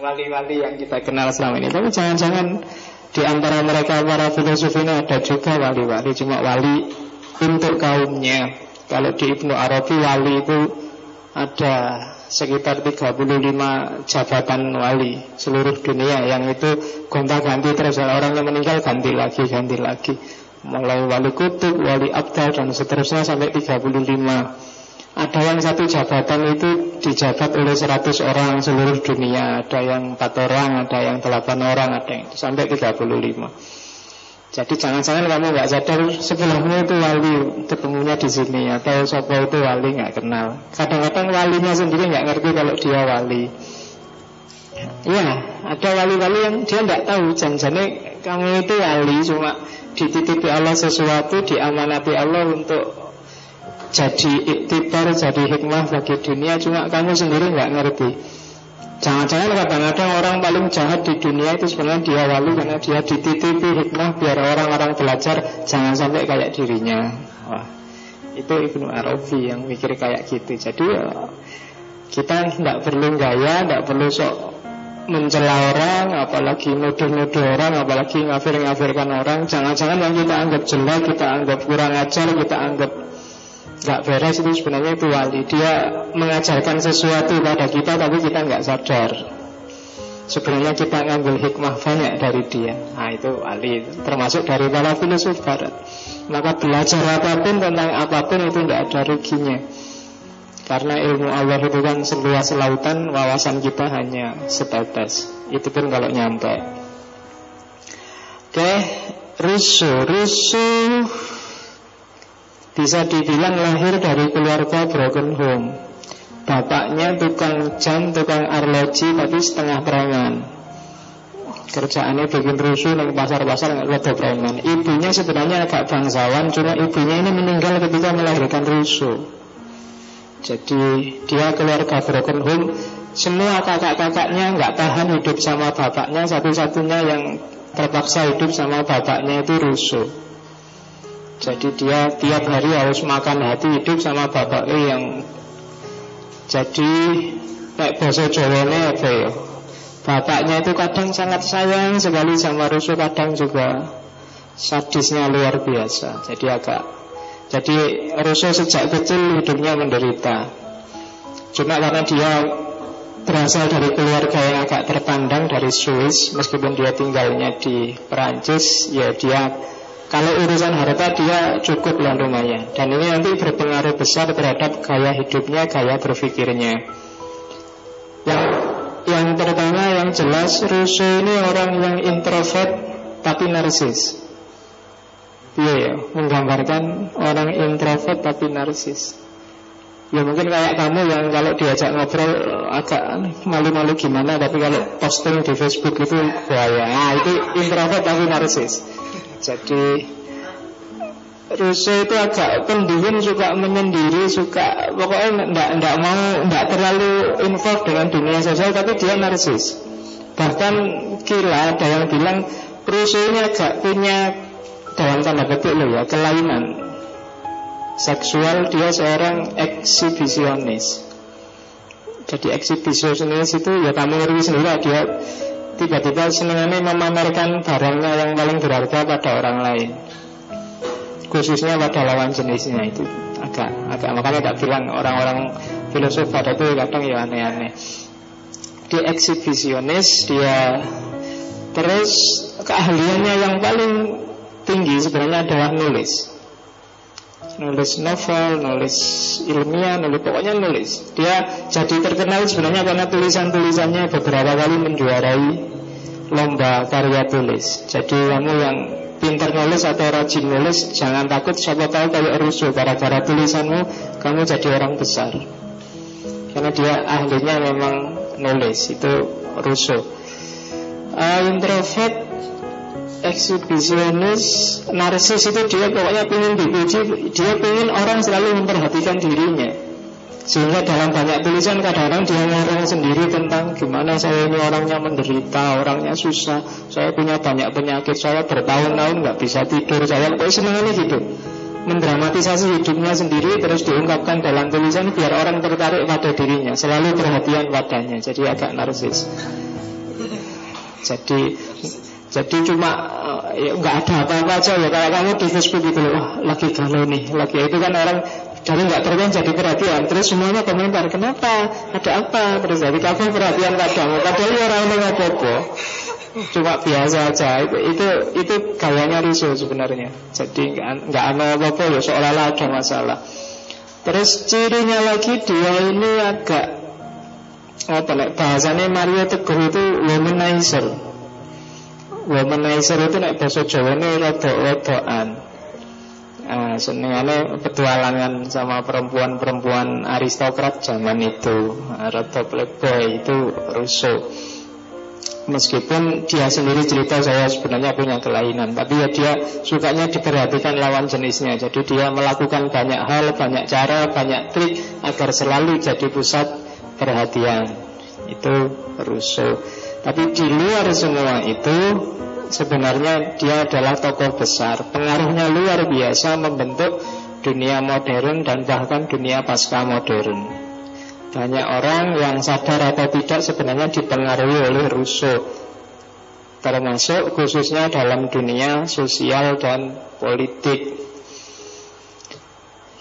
wali-wali yang kita kenal selama ini. Tapi jangan-jangan di antara mereka para filosof ini ada juga wali-wali Cuma wali untuk kaumnya. Kalau di Ibnu Arabi wali itu ada sekitar 35 jabatan wali seluruh dunia. Yang itu gonta-ganti terus. Orang yang meninggal ganti lagi ganti lagi. Mulai wali kutub, wali abdal dan seterusnya sampai 35 ada yang satu jabatan itu dijabat oleh 100 orang seluruh dunia. Ada yang 4 orang, ada yang 8 orang, ada yang sampai 35 Jadi jangan-jangan kamu nggak sadar sebelumnya itu wali ketemunya di sini Atau siapa itu wali nggak kenal. Kadang-kadang walinya sendiri nggak ngerti kalau dia wali. Iya, ada wali-wali yang dia nggak tahu. Jangan-jangan kamu itu wali Cuma dititipi Allah sesuatu Diamanati Allah untuk jadi iktibar, jadi hikmah bagi dunia Cuma kamu sendiri nggak ngerti. Jangan-jangan kadang-kadang orang paling jahat di dunia itu sebenarnya dia wali Karena dia dititipi hikmah biar orang-orang belajar Jangan sampai kayak dirinya. Wah, itu Ibnu Arabi yang mikir kayak gitu. Jadi ya, kita tidak perlu gaya, tidak perlu sok mencela orang, apalagi nuduh-nuduh orang, apalagi ngafir-ngafirkan orang. Jangan-jangan yang kita anggap jelek, kita anggap kurang ajar, kita anggap nggak beres itu sebenarnya itu wali. Dia mengajarkan sesuatu pada kita Tapi kita nggak sadar. Sebenarnya kita ngambil hikmah banyak dari dia. Nah itu wali. Termasuk dari para filosof barat. Maka belajar apa pun tentang apa pun itu nggak ada ruginya. Karena ilmu Allah itu kan seluas lautan Wawasan kita hanya setetes Itu pun kalau nyampe. Oke Rusuh Rusuh bisa dibilang lahir dari keluarga broken home. Bapaknya tukang jam, tukang arloji Tapi setengah preman Kerjaannya bikin rusuh di pasar-pasar nggak ada preman Ibunya sebenarnya agak bangsawan Cuma ibunya ini meninggal ketika melahirkan rusuh. Jadi dia keluarga broken home. Semua kakak-kakaknya nggak tahan hidup sama bapaknya Satu-satunya yang terpaksa hidup sama bapaknya itu rusuh jadi dia tiap hari harus makan hati hidup sama bapaknya yang jadi kayak bahasa Jawa apa ya? Bapaknya itu kadang sangat sayang sekali sama Rusuh Kadang juga sadisnya luar biasa. Jadi agak Jadi Rusuh sejak kecil hidupnya menderita. Cuma karena dia berasal dari keluarga yang agak terpandang dari Swiss Meskipun dia tinggalnya di Perancis Ya dia kalau urusan harta dia cukup lumayan Dan ini nanti berpengaruh besar terhadap gaya hidupnya, gaya berpikirnya. Yang yang pertama yang jelas Rousseau ini orang yang introvert tapi narsis. Iya ya, menggambarkan orang introvert tapi narsis. Ya mungkin kayak kamu yang kalau diajak ngobrol agak malu-malu gimana Tapi kalau posting di Facebook itu bahaya. Nah itu introvert tapi narsis jadi Russo itu agak pendiam, suka menyendiri, suka pokoknya enggak mau, enggak terlalu involved dengan dunia sosial, tapi dia narsis. Bahkan kira ada yang bilang Russo ini agak punya dalam tanda petik loh ya kelainan seksual dia seorang eksibisionis. Jadi eksibisionis itu ya kamu ngerti sendiri dia tiba-tiba senangannya memamerkan barangnya yang paling berharga pada orang lain. Khususnya pada lawan jenisnya itu. Agak agak makanya tak bilang orang-orang filosof pada itu kadang ya aneh-aneh. Dia eksibisionis dia terus keahliannya yang paling tinggi sebenarnya adalah nulis nulis novel, nulis ilmiah, nulis pokoknya nulis. Dia jadi terkenal sebenarnya karena tulisan-tulisannya beberapa kali menjuarai lomba karya tulis. Jadi kamu yang pintar nulis atau rajin nulis jangan takut siapa tahu kayak Russo gara-gara tulisanmu kamu jadi orang besar. Karena dia ahlinya memang nulis itu Russo. Uh, introvert eksibisionis narsis itu dia pokoknya ingin dipuji dia ingin orang selalu memperhatikan dirinya. Sehingga dalam banyak tulisan kadang-kadang dia ngomong sendiri tentang gimana saya ini orangnya menderita orangnya susah saya punya banyak penyakit saya bertahun-tahun nggak bisa tidur saya pokoknya senang gitu. Mendramatisasi hidupnya sendiri terus diungkapkan dalam tulisan biar orang tertarik pada dirinya selalu perhatian padanya jadi agak narsis. Jadi jadi cuma eh, ya nggak ada apa-apa aja ya. Kalau kamu di Facebook gitu wah lagi galau nih, lagi. Itu kan orang dari nggak terlihat jadi perhatian. Terus semuanya komentar kenapa? Ada apa? Terus jadi kamu perhatian kadang. Padahal ya orang ini apa cuma biasa aja. Itu itu itu gayanya risu sebenarnya. Jadi nggak ada apa-apa ya seolah-olah ada masalah. Terus cirinya lagi dia ini agak apa bahasanya Mario Teguh itu womanizer womanizer itu nek Jawa ini rodok-rodokan uh, senengane petualangan sama perempuan-perempuan aristokrat zaman itu. Rada playboy itu rusuh Meskipun dia sendiri cerita saya sebenarnya punya kelainan Tapi ya dia sukanya diperhatikan lawan jenisnya. Jadi dia melakukan banyak hal, banyak cara, banyak trik Agar selalu jadi pusat perhatian. Itu rusuh Tapi di luar semua itu sebenarnya dia adalah tokoh besar. Pengaruhnya luar biasa membentuk dunia modern dan bahkan dunia pasca modern. Banyak orang yang sadar atau tidak sebenarnya dipengaruhi oleh Rousseau Termasuk khususnya dalam dunia sosial dan politik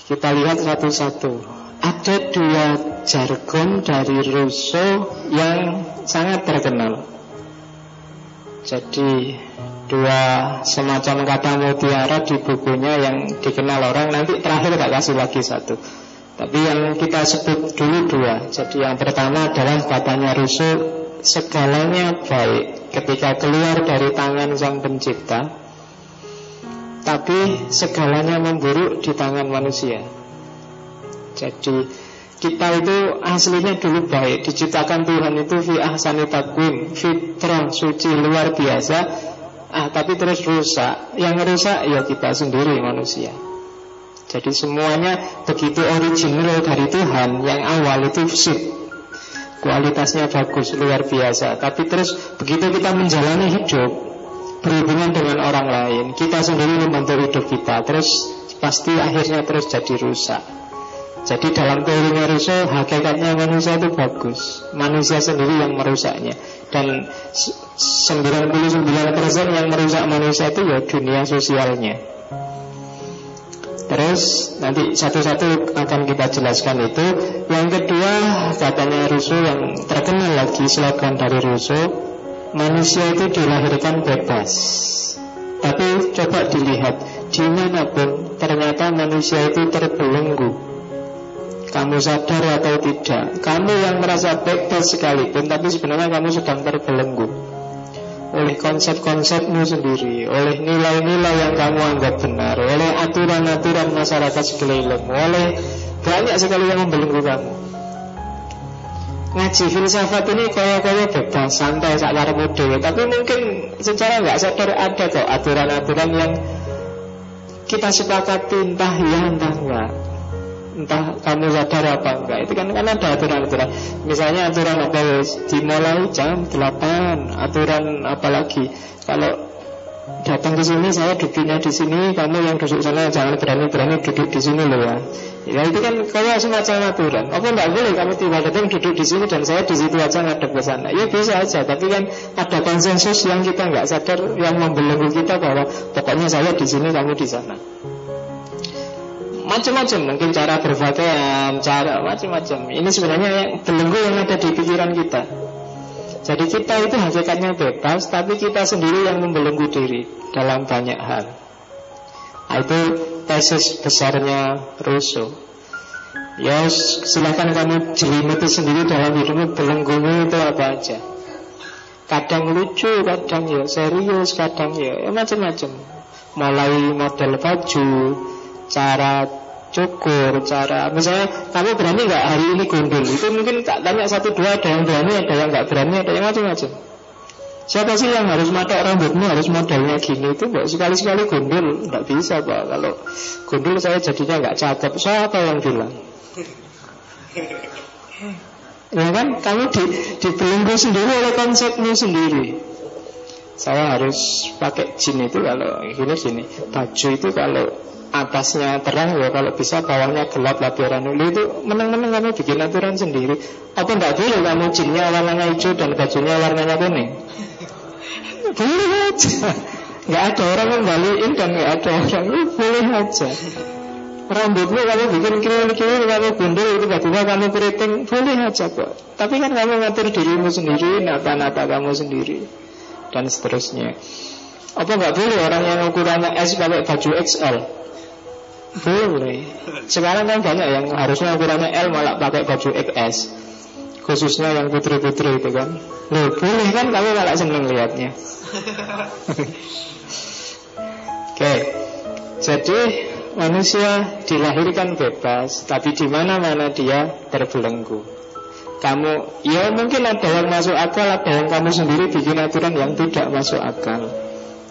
Kita lihat satu-satu Ada dua jargon dari Rousseau yang sangat terkenal jadi dua semacam kata mutiara di bukunya yang dikenal orang nanti terakhir tak kasih lagi satu. Tapi yang kita sebut dulu dua. Jadi yang pertama adalah katanya Rousseau segalanya baik ketika keluar dari tangan sang pencipta. Tapi segalanya memburuk di tangan manusia. Jadi kita itu aslinya dulu baik. Diciptakan Tuhan itu fi ahsani takwim Fitrah suci luar biasa. Ah, Tapi terus rusak. Yang rusak ya kita sendiri manusia. Jadi semuanya begitu original dari Tuhan Yang awal itu sip. Kualitasnya bagus, luar biasa. Tapi terus begitu kita menjalani hidup Berhubungan dengan orang lain Kita sendiri membantu hidup kita Terus pasti akhirnya terus jadi rusak jadi dalam teorinya Rousseau Hakikatnya manusia itu bagus. Manusia sendiri yang merusaknya. Dan 99% yang merusak manusia itu ya dunia sosialnya. Terus nanti satu-satu akan kita jelaskan itu. Yang kedua katanya Rousseau yang terkenal lagi slogan dari Rousseau Manusia itu dilahirkan bebas. Tapi coba dilihat Di mana pun ternyata manusia itu terbelenggu kamu sadar atau tidak? Kamu yang merasa bebas sekalipun Tapi sebenarnya kamu sedang terbelenggu. Oleh konsep-konsepmu sendiri Oleh nilai-nilai yang kamu anggap benar Oleh aturan-aturan masyarakat sekelilingmu Oleh banyak sekali yang membelenggu kamu. Ngaji filsafat ini kaya-kaya bebas Santai saklar mode Tapi mungkin secara nggak sadar ada kok Aturan-aturan yang kita sepakati entah ya entah enggak entah kamu sadar apa enggak. Itu kan kan ada aturan-aturan. Misalnya aturan apa? Dimulai jam 8 aturan apa lagi? Kalau datang ke sini saya duduknya di sini. Kamu yang duduk sana jangan berani-berani duduk di sini loh ya. Ya itu kan kayak semacam aturan. Apa enggak boleh kamu tiba datang duduk di sini dan saya di situ aja ngadep ke sana? Ya bisa aja. Tapi kan ada konsensus yang kita nggak sadar yang membelenggu kita bahwa pokoknya saya di sini kamu di sana macam-macam mungkin cara berpakaian, cara macam-macam. Ini sebenarnya yang belenggu yang ada di pikiran kita. Jadi kita itu hakikatnya bebas, tapi kita sendiri yang membelenggu diri dalam banyak hal. Nah, itu tesis besarnya Rousseau. Ya silahkan kamu jelimuti sendiri dalam hidupmu belenggumu itu apa aja. Kadang lucu, kadang ya serius, kadang ya, ya macam-macam. Mulai model baju, cara cukur, cara misalnya kamu berani nggak hari ini gundul? Itu mungkin tak tanya satu dua ada yang berani, ada yang nggak berani, ada yang macam-macam. Siapa sih yang harus matok rambutnya harus modelnya gini? Itu nggak sekali-sekali gundul nggak bisa pak. Kalau gundul saya jadinya nggak cakep siapa yang bilang? Ya kan? Kamu di, dibelenggu sendiri oleh konsepmu sendiri saya harus pakai jin itu kalau gini gini. Baju itu kalau atasnya terang ya kalau bisa bawahnya gelap lapiran dulu itu menang-menang kamu bikin aturan sendiri. Apa enggak boleh kamu jinnya warnanya hijau dan bajunya warnanya kuning? Boleh aja. Nggak ada orang kembaliin dan nggak ada orang Boleh aja. Rambutmu kamu bikin kriwil-kriwil Kamu gundul tiba-tiba kamu keriting Boleh aja kok. Tapi kan kamu ngatur dirimu sendiri Napa-napa kamu sendiri Dan seterusnya. Apa nggak boleh orang yang ukurannya S pakai baju XL Boleh. Sekarang kan banyak yang harusnya ukurannya L malah pakai baju XS Khususnya yang putri-putri itu kan. Loh boleh kan kamu malah seneng lihatnya Oke. Jadi manusia dilahirkan bebas Tapi di mana mana dia terbelenggu Kamu Ya mungkin ada yang masuk akal Ada yang kamu sendiri bikin aturan yang tidak masuk akal.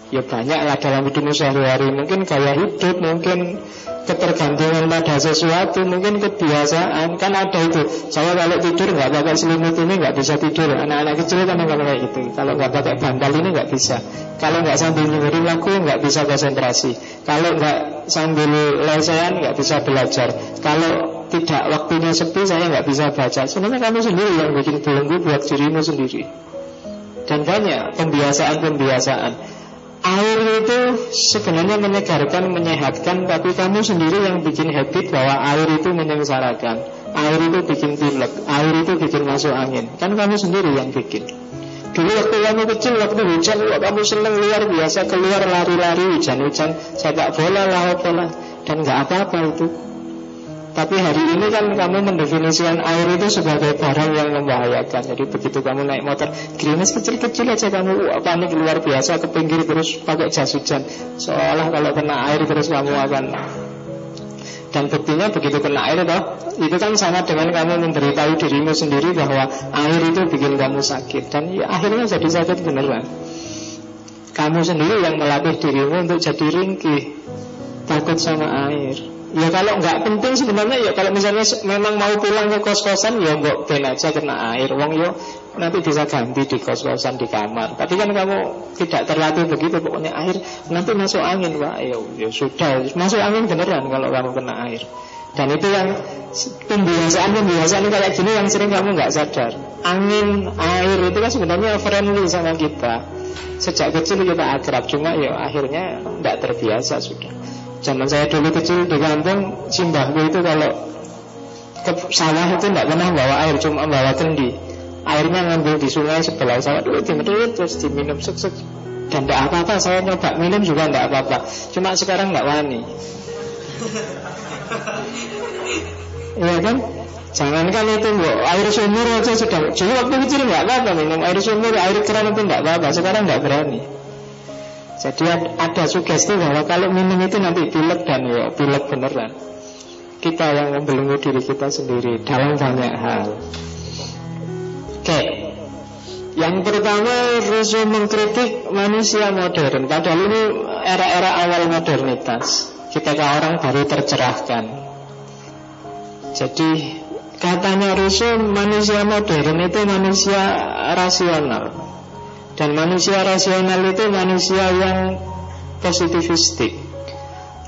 Ya banyak lah dalam hidupmu sehari-hari. Mungkin gaya hidup, mungkin ketergantungan pada sesuatu Mungkin kebiasaan, kan ada itu. Saya kalau tidur nggak pakai selimut ini nggak bisa tidur. Anak-anak kecil kan kalau kayak gitu. Kalau nggak pakai bantal ini nggak bisa. Kalau nggak sambil dengerin lagu nggak bisa konsentrasi. Kalau nggak sambil lesehan nggak bisa belajar. Kalau tidak waktunya sepi saya nggak bisa baca. Sebenarnya kamu sendiri yang bikin belenggu buat dirimu sendiri. Dan banyak pembiasaan-pembiasaan. Air itu sebenarnya menyegarkan, menyehatkan Tapi kamu sendiri yang bikin habit bahwa air itu menyengsarakan. Air itu bikin pilek, air itu bikin masuk angin. Kan kamu sendiri yang bikin. Dulu waktu kamu kecil, waktu hujan wah, Kamu seneng luar biasa, keluar lari-lari Hujan-hujan, sepak bola lah, apalah Dan nggak apa-apa itu tapi hari ini kan kamu mendefinisikan air itu sebagai barang yang membahayakan. Jadi begitu kamu naik motor Gerimis kecil-kecil aja kamu panik luar biasa Ke pinggir terus pakai jas hujan. Seolah kalau kena air terus kamu akan dan buktinya begitu kena air toh Itu kan sama dengan kamu memberitahu dirimu sendiri Bahwa air itu bikin kamu sakit. Dan ya, akhirnya jadi sakit beneran Kamu sendiri yang melatih dirimu untuk jadi ringkih Takut sama air Ya kalau nggak penting sebenarnya ya kalau misalnya memang mau pulang ke kos-kosan ya mbok ben aja kena air. Wong yo nanti bisa ganti di kos-kosan di kamar. Tapi kan kamu tidak terlatih begitu pokoknya air nanti masuk angin Pak. Ya, ya sudah masuk angin beneran kalau kamu kena air. Dan itu yang pembiasaan-pembiasaan kayak gini yang sering kamu nggak sadar. Angin, air itu kan sebenarnya friendly sama kita. Sejak kecil kita akrab, cuma ya akhirnya nggak terbiasa sudah. Zaman saya dulu kecil di kampung Simbahku itu kalau ke sawah itu tidak pernah bawa air Cuma bawa kendi. Airnya ngambil di sungai sebelah sawah Dulu dimedit terus diminum sek -sek. Dan tidak apa-apa Saya nyoba minum juga tidak apa-apa. Cuma sekarang tidak wani. Iya kan? Jangankan itu bu, air sumur aja sudah. Jadi waktu kecil nggak apa-apa minum air sumur, air keran itu nggak apa-apa. Sekarang nggak berani jadi ada sugesti bahwa kalau minum itu nanti pilek dan ya pilek beneran. Kita yang membelenggu diri kita sendiri dalam banyak hal. Oke. Yang pertama Rousseau mengkritik manusia modern. Padahal ini era-era awal modernitas. Ketika orang baru tercerahkan. Jadi katanya Rousseau manusia modern itu manusia rasional dan manusia rasional itu manusia yang positivistik.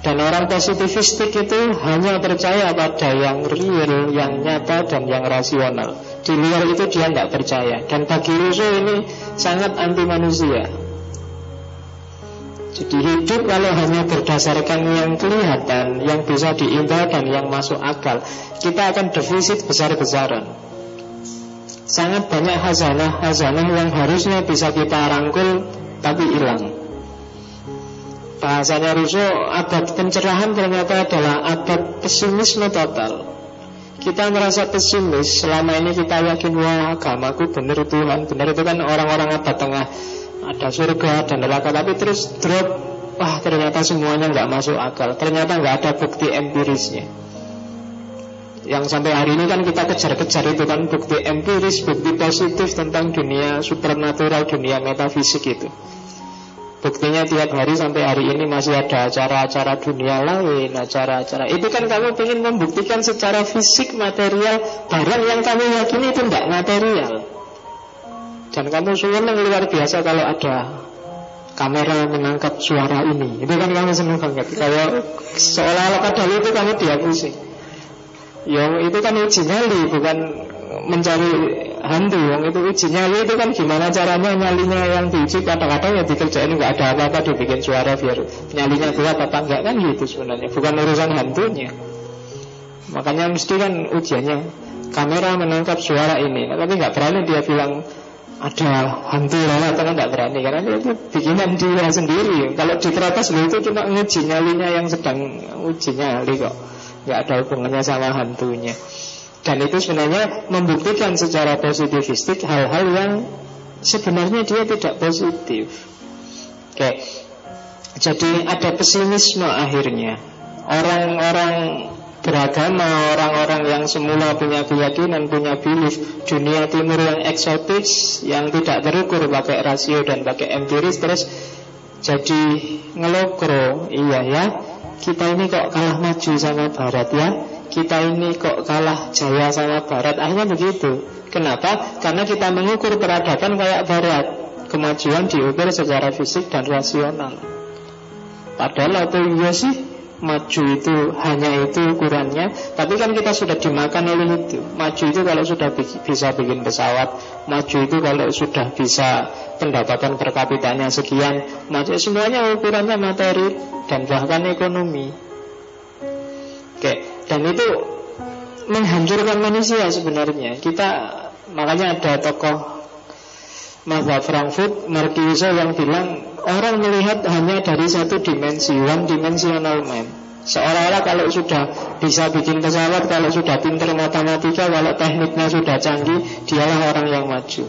Dan orang positivistik itu hanya percaya pada yang real, yang nyata dan yang rasional. Di luar itu dia tidak percaya. Dan bagi Rousseau ini sangat anti manusia. Jadi hidup kalau hanya berdasarkan yang kelihatan, yang bisa diimbau dan yang masuk akal, kita akan defisit besar-besaran. Sangat banyak hazanah-hazanah yang harusnya bisa kita rangkul Tapi hilang. Bahasanya Russo Abad pencerahan ternyata adalah abad pesimisme total. Kita merasa pesimis Selama ini kita yakin Wah agamaku benar Tuhan Benar. Itu kan orang-orang abad tengah. Ada surga dan neraka Tapi terus drop. Wah ternyata semuanya nggak masuk akal. Ternyata nggak ada bukti empirisnya yang sampai hari ini kan kita kejar-kejar itu kan bukti empiris, bukti positif tentang dunia supernatural, dunia metafisik itu. Buktinya tiap hari sampai hari ini masih ada acara-acara dunia lain, acara-acara. Itu kan kamu ingin membuktikan secara fisik material barang yang kamu yakini itu tidak material. Dan kamu senang luar biasa kalau ada kamera menangkap suara ini. Itu kan kamu senang banget. Kalau seolah-olah padahal itu kamu diakusi. Yang itu kan uji nyali bukan mencari hantu. Yang itu uji nyali itu kan gimana caranya nyalinya yang diuji? Kadang-kadang ya dikerjain nggak ada apa-apa dibikin suara biar nyalinya kuat apa enggak. Kan gitu sebenarnya. Bukan urusan hantunya. Makanya mesti kan ujiannya kamera menangkap suara ini. Tapi nggak berani dia bilang ada hantu lewat kan nggak berani. Karena itu bikinan dia sendiri. Kalau di teratas itu cuma uji nyalinya yang sedang uji nyali kok nggak ada hubungannya sama hantunya dan itu sebenarnya membuktikan secara positivistik hal-hal yang sebenarnya dia tidak positif. Oke. Jadi ada pesimisme akhirnya. Orang-orang beragama, orang-orang yang semula punya keyakinan, punya belief dunia timur yang eksotis, yang tidak terukur pakai rasio dan pakai empiris terus jadi ngelokro, iya ya. Kita ini kok kalah maju sama barat ya? Kita ini kok kalah jaya sama barat? Akhirnya begitu. Kenapa? Karena kita mengukur peradaban kayak barat. Kemajuan diukur secara fisik dan rasional. Padahal itu iya sih Maju itu hanya itu ukurannya. Tapi kan kita sudah dimakan oleh itu. Maju itu kalau sudah bisa bikin pesawat. Maju itu kalau sudah bisa pendapatan per kapitanya sekian. Maju semuanya ukurannya materi Dan bahkan ekonomi. Oke dan itu menghancurkan manusia sebenarnya. Kita makanya ada tokoh Mazhab Frankfurt Marquise yang bilang orang melihat hanya dari satu dimensi, one dimensional man. Seolah-olah kalau sudah bisa bikin pesawat, kalau sudah pintar matematika, kalau tekniknya sudah canggih, dialah orang yang maju.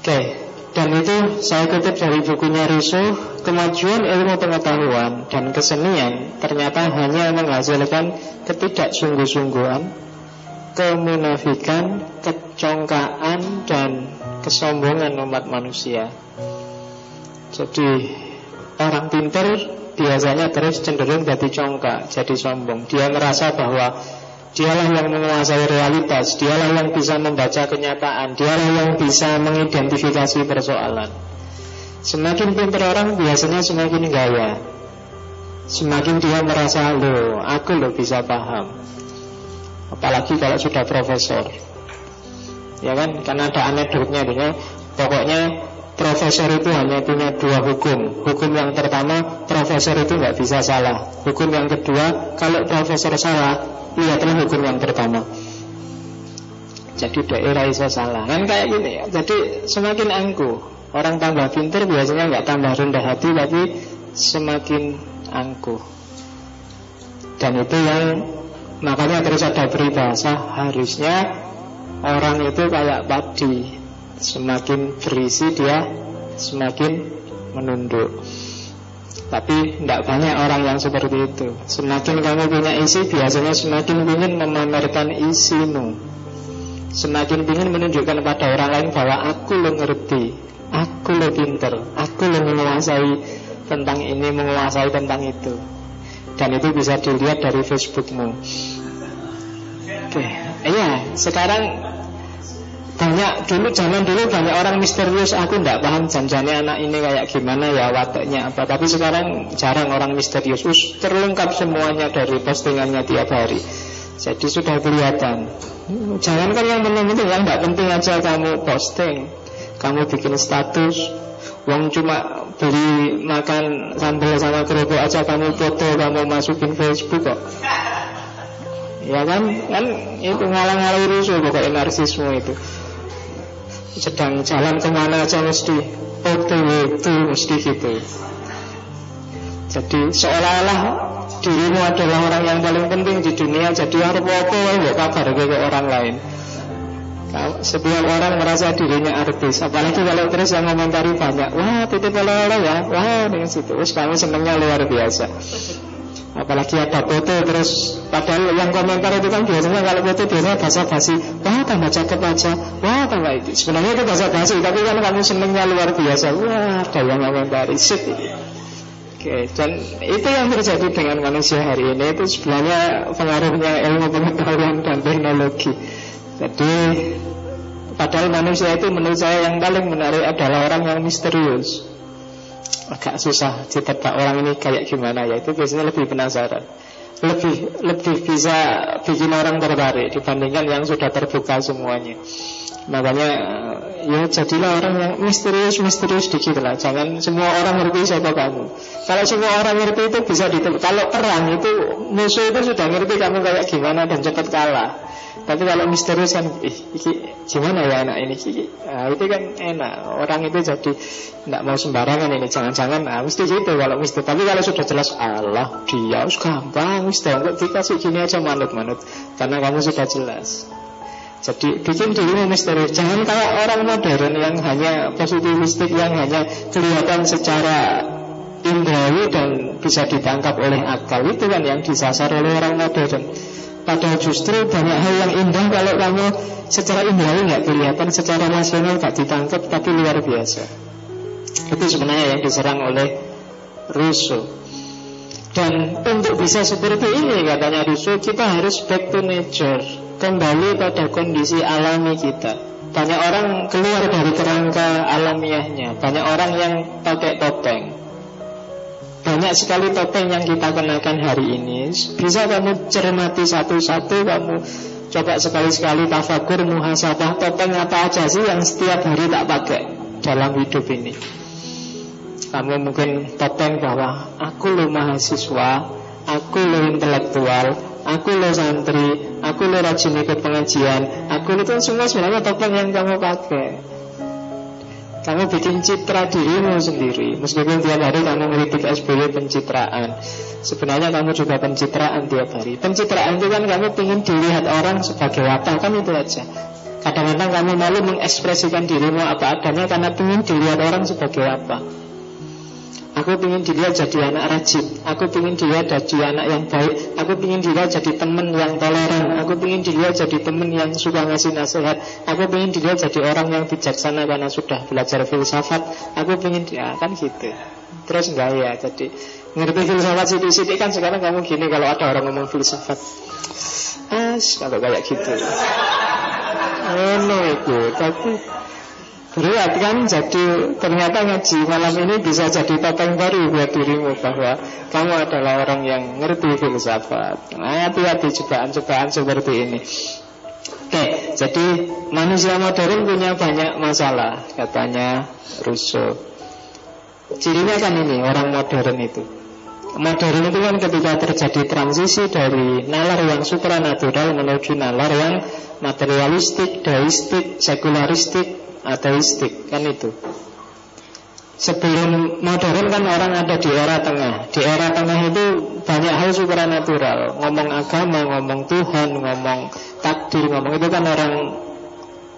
Oke, okay. Dan itu saya kutip dari bukunya Rousseau Kemajuan ilmu pengetahuan dan kesenian Ternyata hanya menghasilkan ketidaksungguh-sungguhan Kemunafikan, kecongkaan dan kesombongan umat manusia. Jadi orang pintar biasanya terus cenderung jadi congkak, jadi sombong. Dia merasa bahwa Dialah yang menguasai realitas Dialah yang bisa membaca kenyataan Dialah yang bisa mengidentifikasi persoalan. Semakin pintar orang biasanya semakin gaya. Semakin dia merasa Loh, aku loh bisa paham Apalagi kalau sudah profesor. Ya kan, karena ada anekdotnya dia, Pokoknya profesor itu hanya punya dua hukum. Hukum yang pertama, profesor itu nggak bisa salah. Hukum yang kedua, kalau profesor salah Lihatlah hukum yang pertama. Jadi daerah bisa salah. Kan kayak gini ya. Jadi semakin angkuh Orang tambah pinter biasanya nggak tambah rendah hati Tapi semakin angkuh. Dan itu yang Makanya terus ada peribahasa Harusnya orang itu kayak padi. Semakin berisi dia Semakin menunduk. Tapi tidak banyak orang yang seperti itu. Semakin kamu punya isi Biasanya semakin ingin memamerkan isimu. Semakin ingin menunjukkan pada orang lain Bahwa aku lo ngerti Aku lo pinter Aku lo menguasai tentang ini Menguasai tentang itu Dan itu bisa dilihat dari Facebookmu. Oke, Iya, sekarang banyak dulu zaman dulu banyak orang misterius. Aku tidak paham janjanya anak ini kayak gimana ya wataknya apa. Tapi sekarang jarang orang misterius. Us, terlengkap semuanya dari postingannya tiap hari. Jadi sudah kelihatan. Jangan kan yang penting-penting yang tidak penting aja kamu posting kamu bikin status. Uang cuma beli makan sambal sama kerupuk aja kamu foto kamu masukin Facebook kok. Ya kan, kan itu ngalang-ngalang rusuh pokoknya narsisme itu. Sedang jalan ke mana aja mesti OTW itu mesti gitu. Jadi seolah-olah dirimu adalah orang yang paling penting di dunia jadi harus apa ya kabar ke orang lain setiap orang merasa dirinya artis apalagi kalau terus yang komentari banyak wah titip oleh-oleh ya. Wah dengan situ terus kamu senangnya luar biasa. Apalagi ada foto terus Padahal yang komentar itu kan biasanya Kalau foto biasanya bahasa basi Wah tambah cakep aja. Wah tambah itu. Sebenarnya itu bahasa basi Tapi kan kamu senengnya luar biasa. Wah ada yang komentari. Sip Oke, dan itu yang terjadi dengan manusia hari ini itu sebenarnya pengaruhnya ilmu pengetahuan dan teknologi. Jadi padahal manusia itu menurut saya yang paling menarik adalah orang yang misterius agak susah ditebak orang ini kayak gimana ya itu biasanya lebih penasaran lebih lebih bisa bikin orang tertarik dibandingkan yang sudah terbuka semuanya. Makanya ya jadilah orang yang misterius-misterius dikit lah. Jangan semua orang ngerti siapa kamu. Kalau semua orang ngerti itu bisa ditebak Kalau perang itu musuh itu sudah ngerti kamu kayak gimana dan cepat kalah. Tapi kalau misterius kan Ih, iki, gimana ya anak ini? Iki, nah, Itu kan enak. Orang itu jadi tidak mau sembarangan ini. Jangan-jangan nah, mesti gitu kalau misterius. Tapi kalau sudah jelas Allah dia gampang Sudah dikasih gini aja manut-manut. Karena kamu sudah jelas jadi bikin dirimu misterius Jangan kayak orang modern yang hanya positivistik Yang hanya kelihatan secara indrawi dan bisa ditangkap oleh akal. Itu kan yang disasar oleh orang modern. Padahal justru banyak hal yang indah Kalau kamu secara indrawi nggak kelihatan Secara nasional nggak ditangkap Tapi luar biasa. Itu sebenarnya yang diserang oleh Rousseau. Dan untuk bisa seperti ini katanya Rousseau Kita harus back to nature kembali pada kondisi alami kita. Banyak orang keluar dari kerangka alamiahnya. Banyak orang yang pakai topeng. Banyak sekali topeng yang kita kenakan hari ini. Bisa kamu cermati satu-satu, kamu coba sekali-sekali tafakur, muhasabah, topeng apa aja sih yang setiap hari tak pakai dalam hidup ini. Kamu mungkin topeng bahwa aku lo mahasiswa, aku lo intelektual, aku lo santri, aku lo rajin ikut pengajian, aku itu semua sebenarnya topeng yang kamu pakai. Kamu bikin citra dirimu sendiri. Meskipun tiap hari kamu ngeritik SBY pencitraan Sebenarnya kamu juga pencitraan tiap hari. Pencitraan itu kan kamu ingin dilihat orang sebagai apa Kan itu aja. Kadang-kadang kamu malu mengekspresikan dirimu apa adanya Karena ingin dilihat orang sebagai apa Aku ingin dilihat jadi anak rajin. Aku ingin dilihat jadi anak yang baik. Aku ingin dilihat jadi teman yang toleran. Aku ingin dilihat jadi teman yang suka ngasih nasihat. Aku ingin dilihat jadi orang yang bijaksana Karena sudah belajar filsafat. Aku ingin dia ya, kan gitu. Terus enggak ya jadi Ngerti filsafat sidik-sidik kan sekarang kamu gini Kalau ada orang ngomong filsafat. As, kalau kayak gitu? Oh no itu Tapi Berat kan jadi ternyata ngaji malam ini bisa jadi topeng baru buat dirimu bahwa kamu adalah orang yang ngerti filsafat. Nah, hati-hati cobaan-cobaan seperti ini. Oke, jadi manusia modern punya banyak masalah katanya Rousseau. Cirinya kan ini orang modern itu. Modern itu kan ketika terjadi transisi dari nalar yang supranatural menuju nalar yang materialistik, deistik, sekularistik, ateistik kan itu. Sebelum modern kan orang ada di era tengah. Di era tengah itu banyak hal supernatural. Ngomong agama, ngomong Tuhan, ngomong takdir Ngomong itu kan orang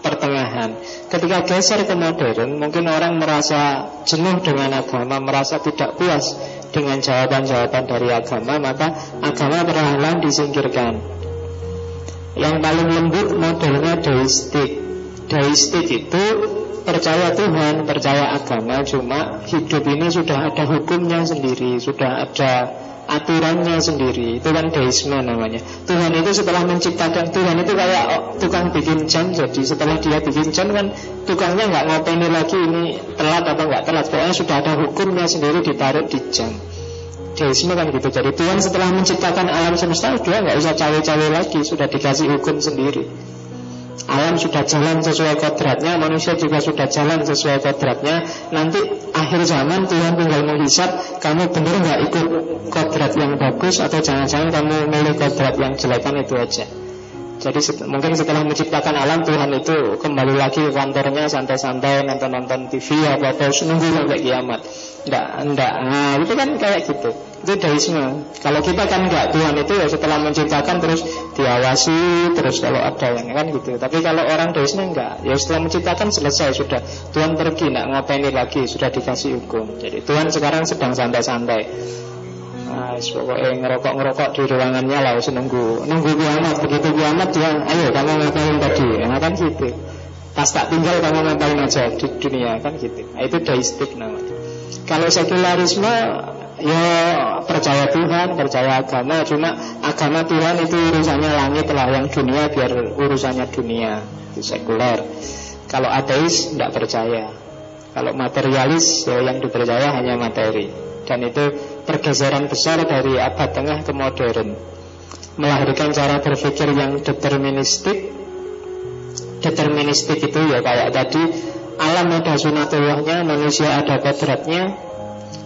pertengahan. Ketika geser ke modern Mungkin orang merasa jenuh dengan agama Merasa tidak puas dengan jawaban-jawaban dari agama Maka agama perlahan disingkirkan. Yang paling lembut modelnya deistik Deistik itu percaya Tuhan, percaya agama Cuma hidup ini sudah ada hukumnya sendiri Sudah ada aturannya sendiri. Itu kan deisme namanya. Tuhan itu setelah menciptakan Tuhan itu kayak oh, tukang bikin jam. Jadi setelah dia bikin jam kan Tukangnya nggak ngopeni lagi ini telat atau nggak telat. Pokoknya sudah ada hukumnya sendiri ditaruh di jam. Deisme kan gitu. Jadi Tuhan setelah menciptakan alam semesta Dia nggak usah cawe-cawe lagi. Sudah dikasih hukum sendiri Alam sudah jalan sesuai kodratnya Manusia juga sudah jalan sesuai kodratnya. Nanti akhir zaman Tuhan tinggal menghisap Kamu benar nggak ikut kodrat yang bagus Atau jangan-jangan kamu milih kodrat yang jelekan itu aja jadi mungkin setelah menciptakan alam Tuhan itu kembali lagi kantornya santai-santai nonton-nonton TV apa apa nunggu sampai kiamat. Enggak, enggak. Nah, itu kan kayak gitu. Itu deisme. Kalau kita kan enggak, Tuhan itu ya setelah menciptakan terus diawasi, terus kalau ada yang kan gitu. Tapi kalau orang deisme enggak, ya setelah menciptakan selesai sudah. Tuhan pergi, enggak ngapain lagi, sudah dikasih hukum. Jadi Tuhan sekarang sedang santai-santai. Nah, pokoknya ngerokok-ngerokok di ruangannya lah nunggu. Nunggu kiamat begitu kiamat dia ayo kamu ngapain tadi? Nah, kan gitu. Pas tak tinggal kamu ngapain aja di dunia kan gitu. Nah, itu deistik namanya. Kalau sekularisme ya percaya Tuhan percaya agama cuma agama Tuhan itu urusannya langit lah yang dunia biar urusannya dunia itu sekuler. Kalau ateis tidak percaya. Kalau materialis ya yang dipercaya hanya materi. Dan itu pergeseran besar dari abad tengah ke modern. Melahirkan cara berpikir yang deterministik. Deterministik itu ya kayak tadi alam ada sunatullahnya manusia ada kodratnya.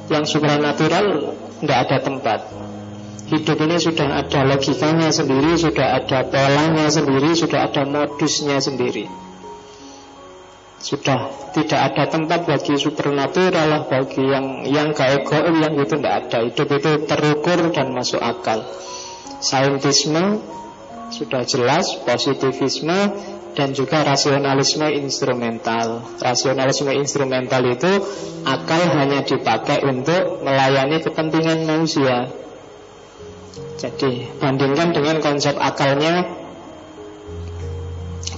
Yang supranatural tidak ada tempat. Hidup ini sudah ada logikanya sendiri, sudah ada polanya sendiri, sudah ada modusnya sendiri. Sudah tidak ada tempat bagi supernatural bagi yang yang gaib yang itu tidak ada. Hidup itu terukur dan masuk akal. Saintisme sudah jelas, positivisme dan juga rasionalisme instrumental. Rasionalisme instrumental itu akal hanya dipakai untuk melayani kepentingan manusia. Jadi bandingkan dengan konsep akalnya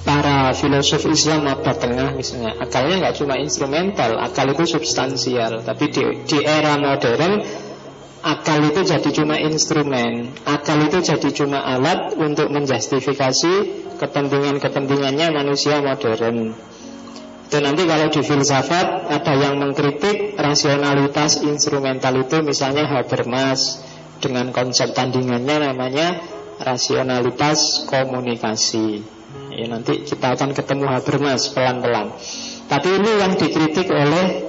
para filosof Islam abad tengah misalnya akalnya nggak cuma instrumental akal itu substansial. Tapi di, di era modern akal itu jadi cuma instrumen. Akal itu jadi cuma alat untuk menjustifikasi kepentingan-kepentingannya manusia modern. Itu nanti kalau di filsafat ada yang mengkritik rasionalitas instrumental itu misalnya Habermas dengan konsep tandingannya namanya rasionalitas komunikasi. Ya, nanti kita akan ketemu Habermas pelan-pelan. Tapi ini yang dikritik oleh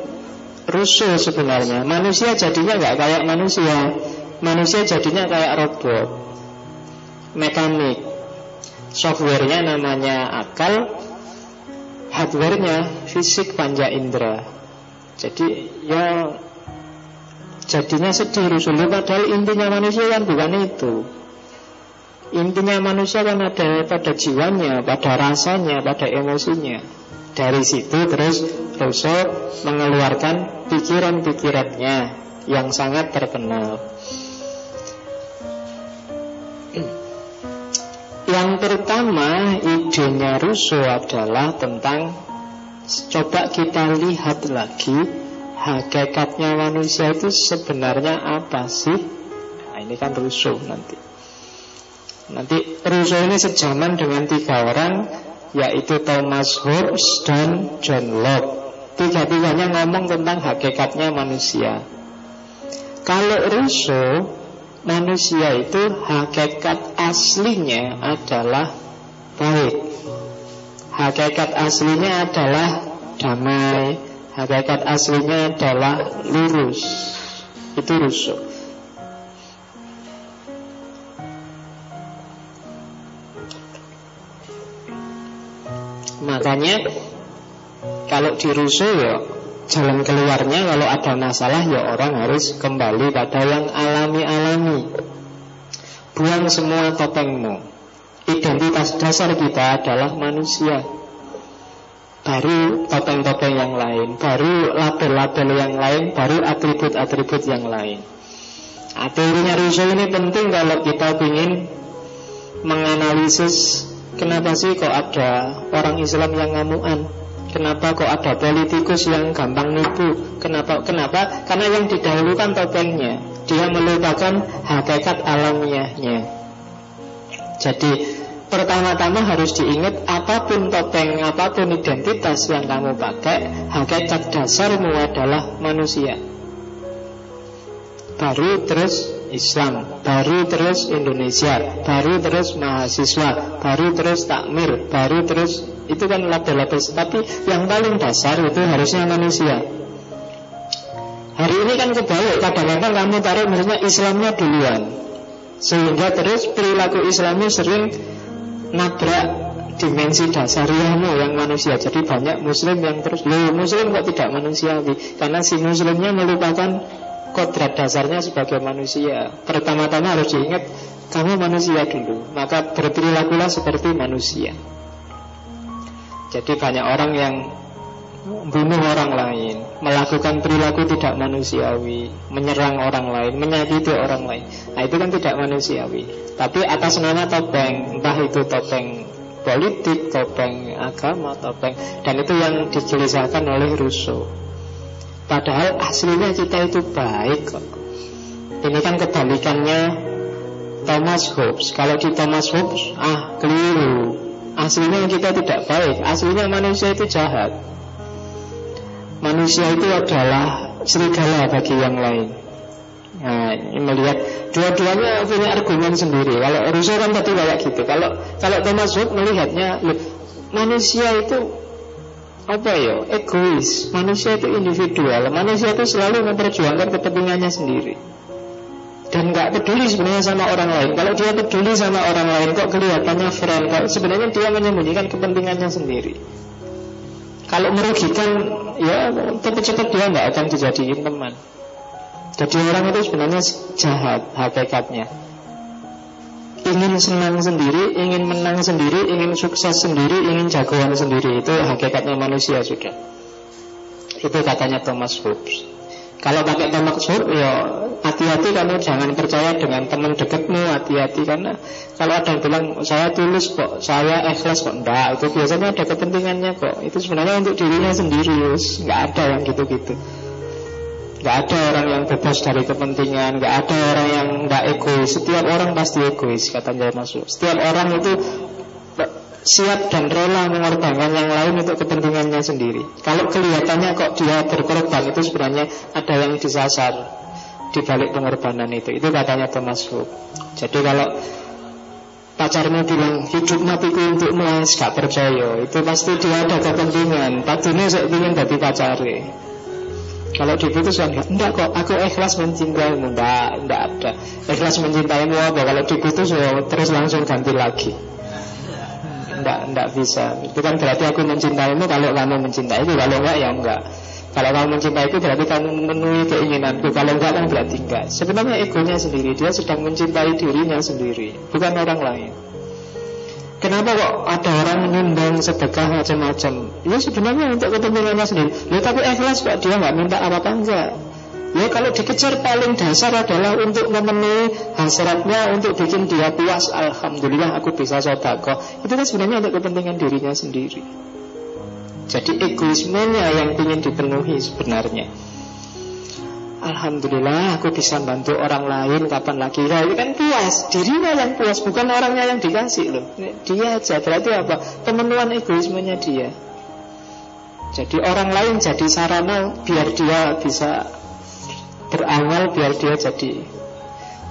Rousseau sebenarnya. Manusia jadinya nggak kayak manusia. Manusia jadinya kayak robot, mekanik. Softwarenya namanya akal, hardwarenya fisik panca indera. Jadi ya Jadinya sedih Rasulullah Padahal intinya manusia kan bukan itu Intinya manusia kan ada pada jiwanya Pada rasanya, pada emosinya Dari situ terus Rasul mengeluarkan pikiran-pikirannya Yang sangat terkenal Yang pertama idenya Rousseau adalah tentang Coba kita lihat lagi hakikatnya manusia itu sebenarnya apa sih? Nah, ini kan Rousseau nanti. Nanti Rousseau ini sejaman dengan tiga orang yaitu Thomas Hobbes dan John Locke. Tiga-tiganya ngomong tentang hakikatnya manusia. Kalau Rousseau, manusia itu hakikat aslinya adalah baik. Hakikat aslinya adalah damai, Hakikat aslinya adalah lurus Itu rusuk Makanya Kalau dirusuk ya Jalan keluarnya kalau ada masalah ya orang harus kembali pada yang alami-alami. Buang semua topengmu. Identitas dasar kita adalah manusia. Baru topeng-topeng yang lain, baru label-label yang lain, baru atribut-atribut yang lain. Teorinya Rousseau ini penting kalau kita ingin menganalisis kenapa sih kok ada orang Islam yang ngamuan, kenapa kok ada politikus yang gampang nipu, kenapa? Kenapa? Karena yang didahulukan topengnya, dia melupakan hakikat alamiahnya. Jadi Pertama-tama harus diingat apa pun topeng, apa pun identitas yang kamu pakai, hakikat dasarmu adalah manusia. Baru terus Islam, baru terus Indonesia, baru terus mahasiswa, baru terus takmir, baru terus itu kan label-label. Tapi yang paling dasar itu harusnya manusia. Hari ini kan kebalik, kadang-kadang kamu taruh misalnya Islamnya duluan, sehingga terus perilaku Islamnya sering nabrak dimensi dasariahmu yang manusia Jadi banyak muslim yang terus Loh muslim kok tidak manusiawi Karena si muslimnya melupakan kodrat dasarnya sebagai manusia Pertama-tama harus diingat Kamu manusia dulu Maka berperilakulah seperti manusia Jadi banyak orang yang bunuh orang lain, melakukan perilaku tidak manusiawi, menyerang orang lain, menyakiti orang lain. Nah itu kan tidak manusiawi. Tapi atas nama topeng, entah itu topeng politik, topeng agama, topeng dan itu yang dijelaskan oleh Rousseau. Padahal aslinya kita itu baik kok. Ini kan kebalikannya Thomas Hobbes. Kalau di Thomas Hobbes, ah keliru. Aslinya kita tidak baik. Aslinya manusia itu jahat. Manusia itu adalah serigala bagi yang lain Nah, melihat dua-duanya punya argumen sendiri. Kalau Rousseau kan tadi kayak gitu. Kalau kalau Thomas Hobbes melihatnya, manusia itu apa ya? Egois. Manusia itu individual. Manusia itu selalu memperjuangkan kepentingannya sendiri. Dan nggak peduli sebenarnya sama orang lain. Kalau dia peduli sama orang lain kok kelihatannya friend? Kalau sebenarnya dia menyembunyikan kepentingannya sendiri. Kalau merugikan ya cepat-cepat dia nggak akan dijadiin teman. Jadi orang itu sebenarnya jahat hakikatnya ingin senang sendiri, ingin menang sendiri, ingin sukses sendiri, ingin jagoan sendiri. Itu hakikatnya manusia sudah. Itu katanya Thomas Hobbes. Kalau pakai Thomas Hobbes, ya hati-hati kamu jangan percaya dengan teman dekatmu, hati-hati karena kalau ada yang bilang saya tulus kok, saya ikhlas kok, enggak. Itu biasanya ada kepentingannya kok. Itu sebenarnya untuk dirinya sendiri, nggak ada yang gitu-gitu. Gak ada orang yang bebas dari kepentingan Gak ada orang yang gak egois. Setiap orang pasti egois Katanya masuk Setiap orang itu siap dan rela mengorbankan yang lain untuk kepentingannya sendiri. Kalau kelihatannya kok dia berkorban Itu sebenarnya ada yang disasar Di balik pengorbanan itu. Itu katanya Thomas Hobbes Jadi kalau pacarnya bilang hidup matiku untuk melas gak percaya. Itu pasti dia ada kepentingan. Tadinya saya ingin jadi pacarnya kalau diputuskan enggak kok aku ikhlas mencintaimu enggak enggak ada. Ikhlas mencintaimu apa? Kalau diputus terus langsung ganti lagi. Enggak enggak bisa. Itu kan berarti aku mencintaimu kalau kamu mencintai itu kalau enggak ya enggak. Kalau kamu mencintai itu berarti kamu memenuhi keinginanku. Kalau enggak kan berarti enggak. Sebenarnya egonya sendiri. Dia sedang mencintai dirinya sendiri Bukan orang lain Kenapa kok ada orang menyumbang sedekah macam-macam? Ya sebenarnya untuk kepentingannya sendiri. Ya tapi ikhlas kok dia nggak minta apa-apa enggak. Ya kalau dikejar paling dasar adalah untuk memenuhi hasratnya Untuk bikin dia puas Alhamdulillah aku bisa sodakoh Itu kan sebenarnya untuk kepentingan dirinya sendiri Jadi egoismenya yang ingin dipenuhi sebenarnya Alhamdulillah aku bisa bantu orang lain kapan lagi. Ya ini kan puas. Dirinya yang puas Bukan orangnya yang dikasih loh. Dia aja Berarti apa? Pemenuhan egoismenya dia. Jadi orang lain jadi sarana Biar dia bisa Berawal Biar dia jadi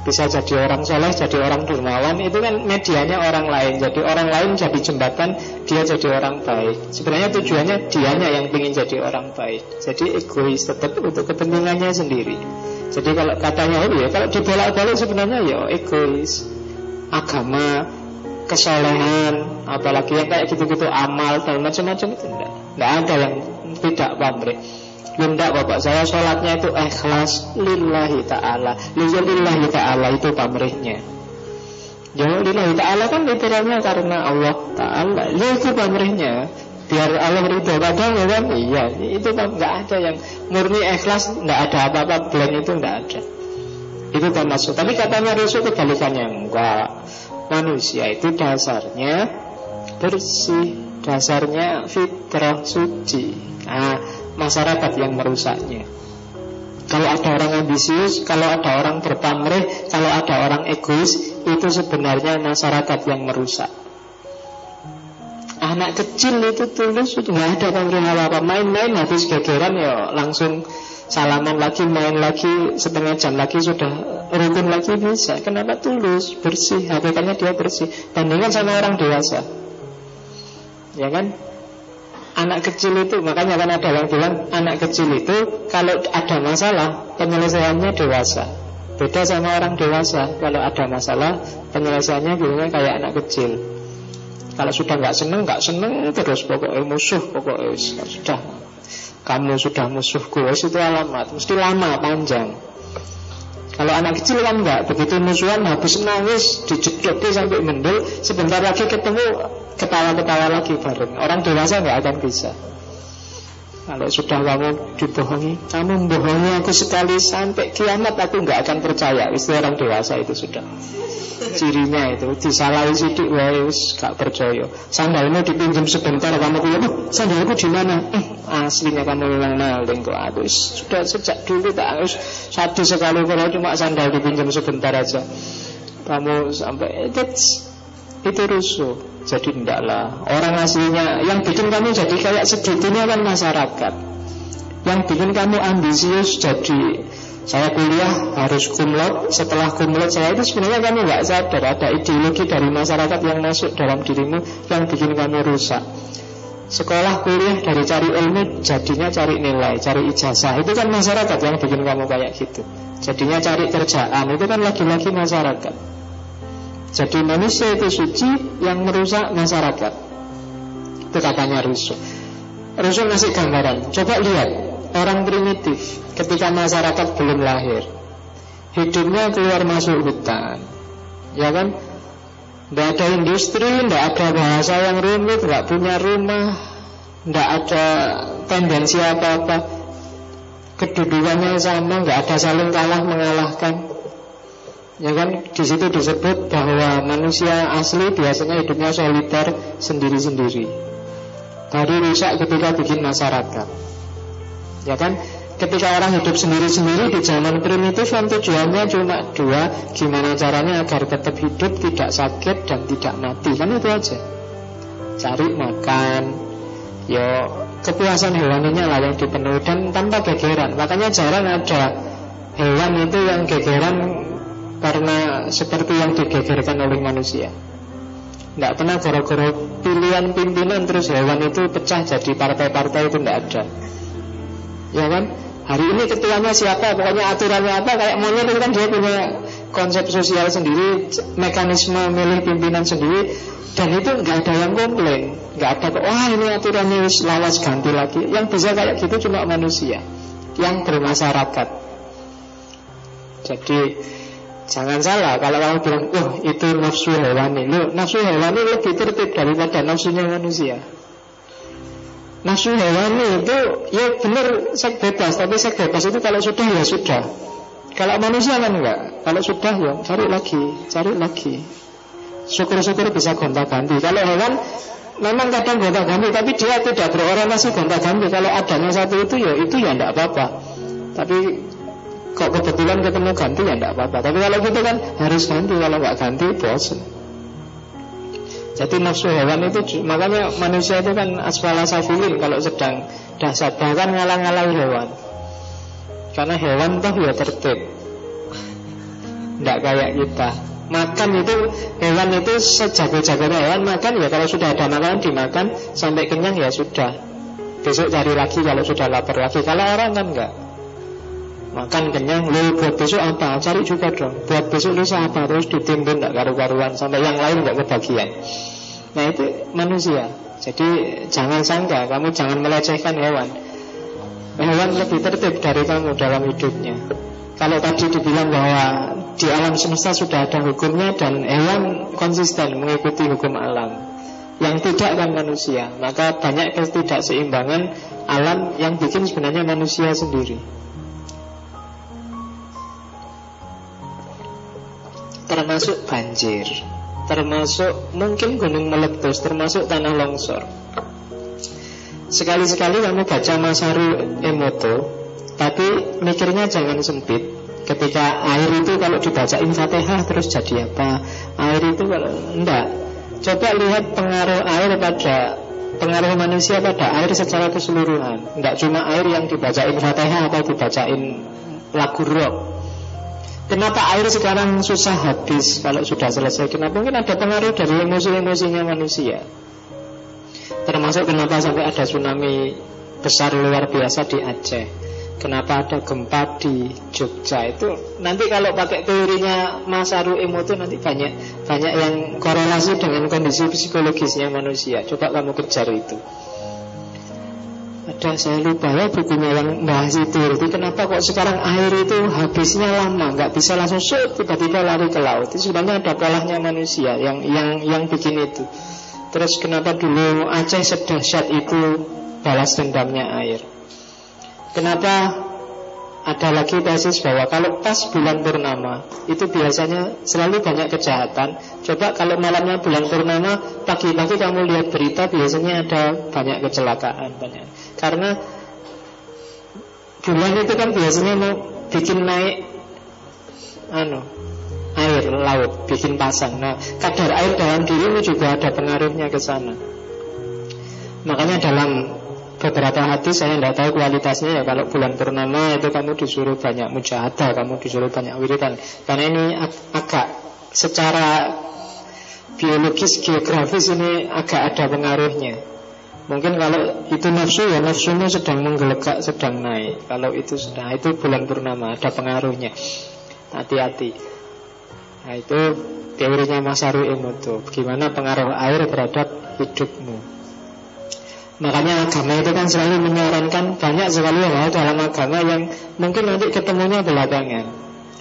bisa jadi orang soleh, jadi orang dermawan Itu kan medianya orang lain. Jadi orang lain jadi jembatan Dia jadi orang baik. Sebenarnya tujuannya dianya yang ingin jadi orang baik. Jadi egois tetap untuk kepentingannya sendiri. Jadi kalau katanya oh ya Kalau dibolak-balik sebenarnya ya egois. Agama Kesolehan Apalagi yang kayak gitu-gitu amal Dan macam-macam itu enggak. Enggak ada yang tidak pamrih Bunda bapak saya sholatnya itu ikhlas lillahi ta'ala. Lillahi ta'ala itu pamrihnya Ya lillahi ta'ala kan literalnya karena Allah ta'ala. Ya itu pamrihnya Biar Allah ridho padahal ya kan? Iya itu kan nggak ada yang murni ikhlas nggak ada apa-apa Blank itu nggak ada. Itu termasuk. Tapi katanya Rasul kebalikannya Enggak. Manusia itu dasarnya bersih Dasarnya fitrah suci. Nah masyarakat yang merusaknya. Kalau ada orang ambisius, kalau ada orang berpamrih, kalau ada orang egois, itu sebenarnya masyarakat yang merusak. Anak kecil itu tulus sudah ada pamrih apa-apa, main-main habis gegeran ya langsung salaman lagi, main lagi setengah jam lagi sudah rukun lagi bisa. Kenapa tulus, bersih, hakikatnya dia bersih. Bandingkan sama orang dewasa, ya kan? Anak kecil itu Makanya kan ada yang bilang Anak kecil itu Kalau ada masalah Penyelesaiannya dewasa. Beda sama orang dewasa Kalau ada masalah Penyelesaiannya biasanya kayak anak kecil. Kalau sudah nggak seneng nggak seneng terus Pokoknya musuh Pokoknya sudah Kamu sudah musuhku Itu alamat Mesti lama panjang. Kalau anak kecil kan enggak Begitu musuhan habis nangis Dijedoti sampai mendel Sebentar lagi ketemu Ketawa-ketawa lagi bareng Orang dewasa enggak akan bisa. Kalau sudah kamu dibohongi Kamu membohongi aku sekali Sampai kiamat aku enggak akan percaya. Itu orang dewasa itu sudah. Cirinya itu disalahi sidik wae wis gak percaya. Sandalmu dipinjam sebentar kamu kuwi sandalku di mana? Eh, aslinya kamu memang maling kok aku sudah sejak dulu tak harus satu sekali kalau cuma sandal dipinjam sebentar aja. Kamu sampai that's itu rusuh jadi ndaklah orang aslinya yang bikin kamu jadi kayak segitunya kan masyarakat. Yang bikin kamu ambisius jadi Saya kuliah harus kumlot Setelah kumlot saya itu sebenarnya kamu nggak sadar Ada ideologi dari masyarakat yang masuk dalam dirimu Yang bikin kamu rusak. Sekolah kuliah dari cari ilmu Jadinya cari nilai, cari ijazah. Itu kan masyarakat yang bikin kamu kayak gitu. Jadinya cari kerjaan Itu kan lagi-lagi masyarakat Jadi manusia itu suci Yang merusak masyarakat. Itu katanya Rusuh Rusuh ngasih gambaran. Coba lihat Orang primitif Ketika masyarakat belum lahir Hidupnya keluar masuk hutan. Ya kan? Tidak ada industri, tidak ada bahasa yang rumit, tidak punya rumah, tidak ada tendensi apa-apa. Kedudukannya sama, nggak ada saling kalah mengalahkan. Ya kan, di situ disebut bahwa manusia asli biasanya hidupnya soliter sendiri-sendiri. Tadi rusak ketika bikin masyarakat. Ya kan, Ketika orang hidup sendiri-sendiri di zaman primitif kan tujuannya cuma dua Gimana caranya agar tetap hidup, tidak sakit dan tidak mati. Kan itu aja. Cari makan. Yo kepuasan hewaninya lah yang dipenuhi. Dan tanpa gegeran. Makanya jarang ada hewan itu yang gegeran Karena seperti yang digegerkan oleh manusia. Tidak pernah gara-gara pilihan pimpinan Terus hewan itu pecah jadi partai-partai itu tidak ada. Ya kan? Hari ini ketuanya siapa, pokoknya aturannya apa? Kayak monyet itu kan dia punya konsep sosial sendiri Mekanisme milih pimpinan sendiri Dan itu nggak ada yang komplain. Nggak ada, wah ini aturannya lawas ganti lagi. Yang bisa kayak gitu cuma manusia Yang bermasyarakat. Jadi Jangan salah kalau kamu bilang Oh itu nafsu hewani. Nafsu hewani lebih tertib daripada nafsunya manusia. Nafsu hewani itu ya benar seks bebas. Tapi seks bebas itu kalau sudah ya sudah. Kalau manusia kan enggak. Kalau sudah ya cari lagi Cari lagi. Syukur-syukur bisa gonta-ganti. Kalau hewan memang kadang gonta-ganti Tapi dia tidak berorientasi gonta-ganti. Kalau adanya satu itu ya itu ya enggak apa-apa. Tapi kok kebetulan ketemu ganti ya enggak apa-apa Tapi kalau gitu kan harus ganti Kalau enggak ganti bosan jadi nafsu hewan itu makanya manusia itu kan asfala safilin kalau sedang dahsyat bahkan ngalang-ngalang hewan. Karena hewan toh ya tertib. Tidak kayak kita. Makan itu hewan itu sejago-jagonya hewan makan ya kalau sudah ada makanan dimakan sampai kenyang ya sudah. Besok cari lagi kalau sudah lapar lagi. Kalau orang kan enggak. Makan kenyang, lu buat besok apa? Cari juga dong. Buat besok lusa apa? Terus ditimbun enggak karu-karuan sampai yang lain enggak kebagian. Nah itu manusia Jadi jangan sangka Kamu jangan melecehkan hewan Hewan lebih tertib dari kamu dalam hidupnya Kalau tadi dibilang bahwa Di alam semesta sudah ada hukumnya Dan hewan konsisten mengikuti hukum alam Yang tidak kan manusia Maka banyak ketidakseimbangan Alam yang bikin sebenarnya manusia sendiri Termasuk banjir termasuk mungkin gunung meletus, termasuk tanah longsor. Sekali-sekali kamu baca Masaru Emoto, tapi mikirnya jangan sempit. Ketika air itu kalau dibacain Fatihah terus jadi apa? Air itu kalau enggak. Coba lihat pengaruh air pada pengaruh manusia pada air secara keseluruhan. Enggak cuma air yang dibacain Fatihah atau dibacain lagu rock Kenapa air sekarang susah habis kalau sudah selesai? Kenapa mungkin ada pengaruh dari emosi-emosinya manusia? Termasuk kenapa sampai ada tsunami besar luar biasa di Aceh. Kenapa ada gempa di Jogja itu nanti kalau pakai teorinya Mas Aru nanti banyak banyak yang korelasi dengan kondisi psikologisnya manusia. Coba kamu kejar itu ada saya lupa ya bukunya yang bahas itu Jadi kenapa kok sekarang air itu habisnya lama nggak bisa langsung tiba-tiba lari ke laut itu sebenarnya ada polanya manusia yang yang yang bikin itu terus kenapa dulu Aceh sedahsyat itu balas dendamnya air kenapa ada lagi tesis bahwa kalau pas bulan purnama itu biasanya selalu banyak kejahatan. Coba kalau malamnya bulan purnama, pagi-pagi kamu lihat berita biasanya ada banyak kecelakaan banyak. Karena bulan itu kan biasanya mau bikin naik anu air laut, bikin pasang. Nah, kadar air dalam dirimu juga ada pengaruhnya ke sana. Makanya dalam beberapa hati saya tidak tahu kualitasnya ya kalau bulan purnama itu kamu disuruh banyak mujahadah kamu disuruh banyak wiridan karena ini ag agak secara biologis geografis ini agak ada pengaruhnya mungkin kalau itu nafsu ya nafsunya sedang menggelegak sedang naik. Kalau itu sudah itu bulan purnama ada pengaruhnya. Hati-hati. Nah itu teorinya Mas Arwi Emoto. Bagaimana pengaruh air terhadap hidupmu? Makanya agama itu kan selalu menyarankan Banyak sekali hal dalam agama yang Mungkin nanti ketemunya belakangan.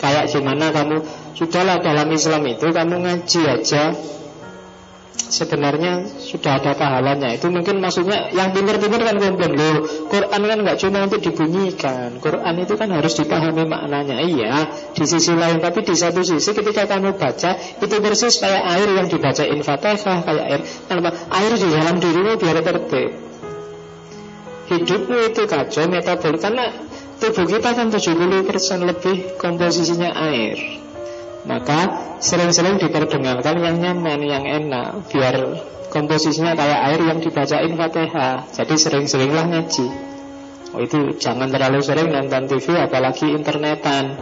Kayak gimana kamu Sudahlah dalam Islam itu Kamu ngaji aja sebenarnya sudah ada pahalanya. Itu mungkin maksudnya yang pintar-pintar kan kumpul Loh, Quran kan nggak cuma untuk dibunyikan. Quran itu kan harus dipahami maknanya. Iya, di sisi lain Tapi di satu sisi ketika kamu baca Itu persis kayak air yang dibaca Fatihah Kayak air Kenapa? Air di dalam dirimu biar tertib Hidupmu itu kacau metabolik. Karena tubuh kita kan 70% lebih komposisinya air maka sering-sering diperdengarkan yang nyaman, yang enak Biar komposisinya kayak air yang dibacain fatihah Jadi sering-seringlah ngaji. Oh itu jangan terlalu sering nonton TV apalagi internetan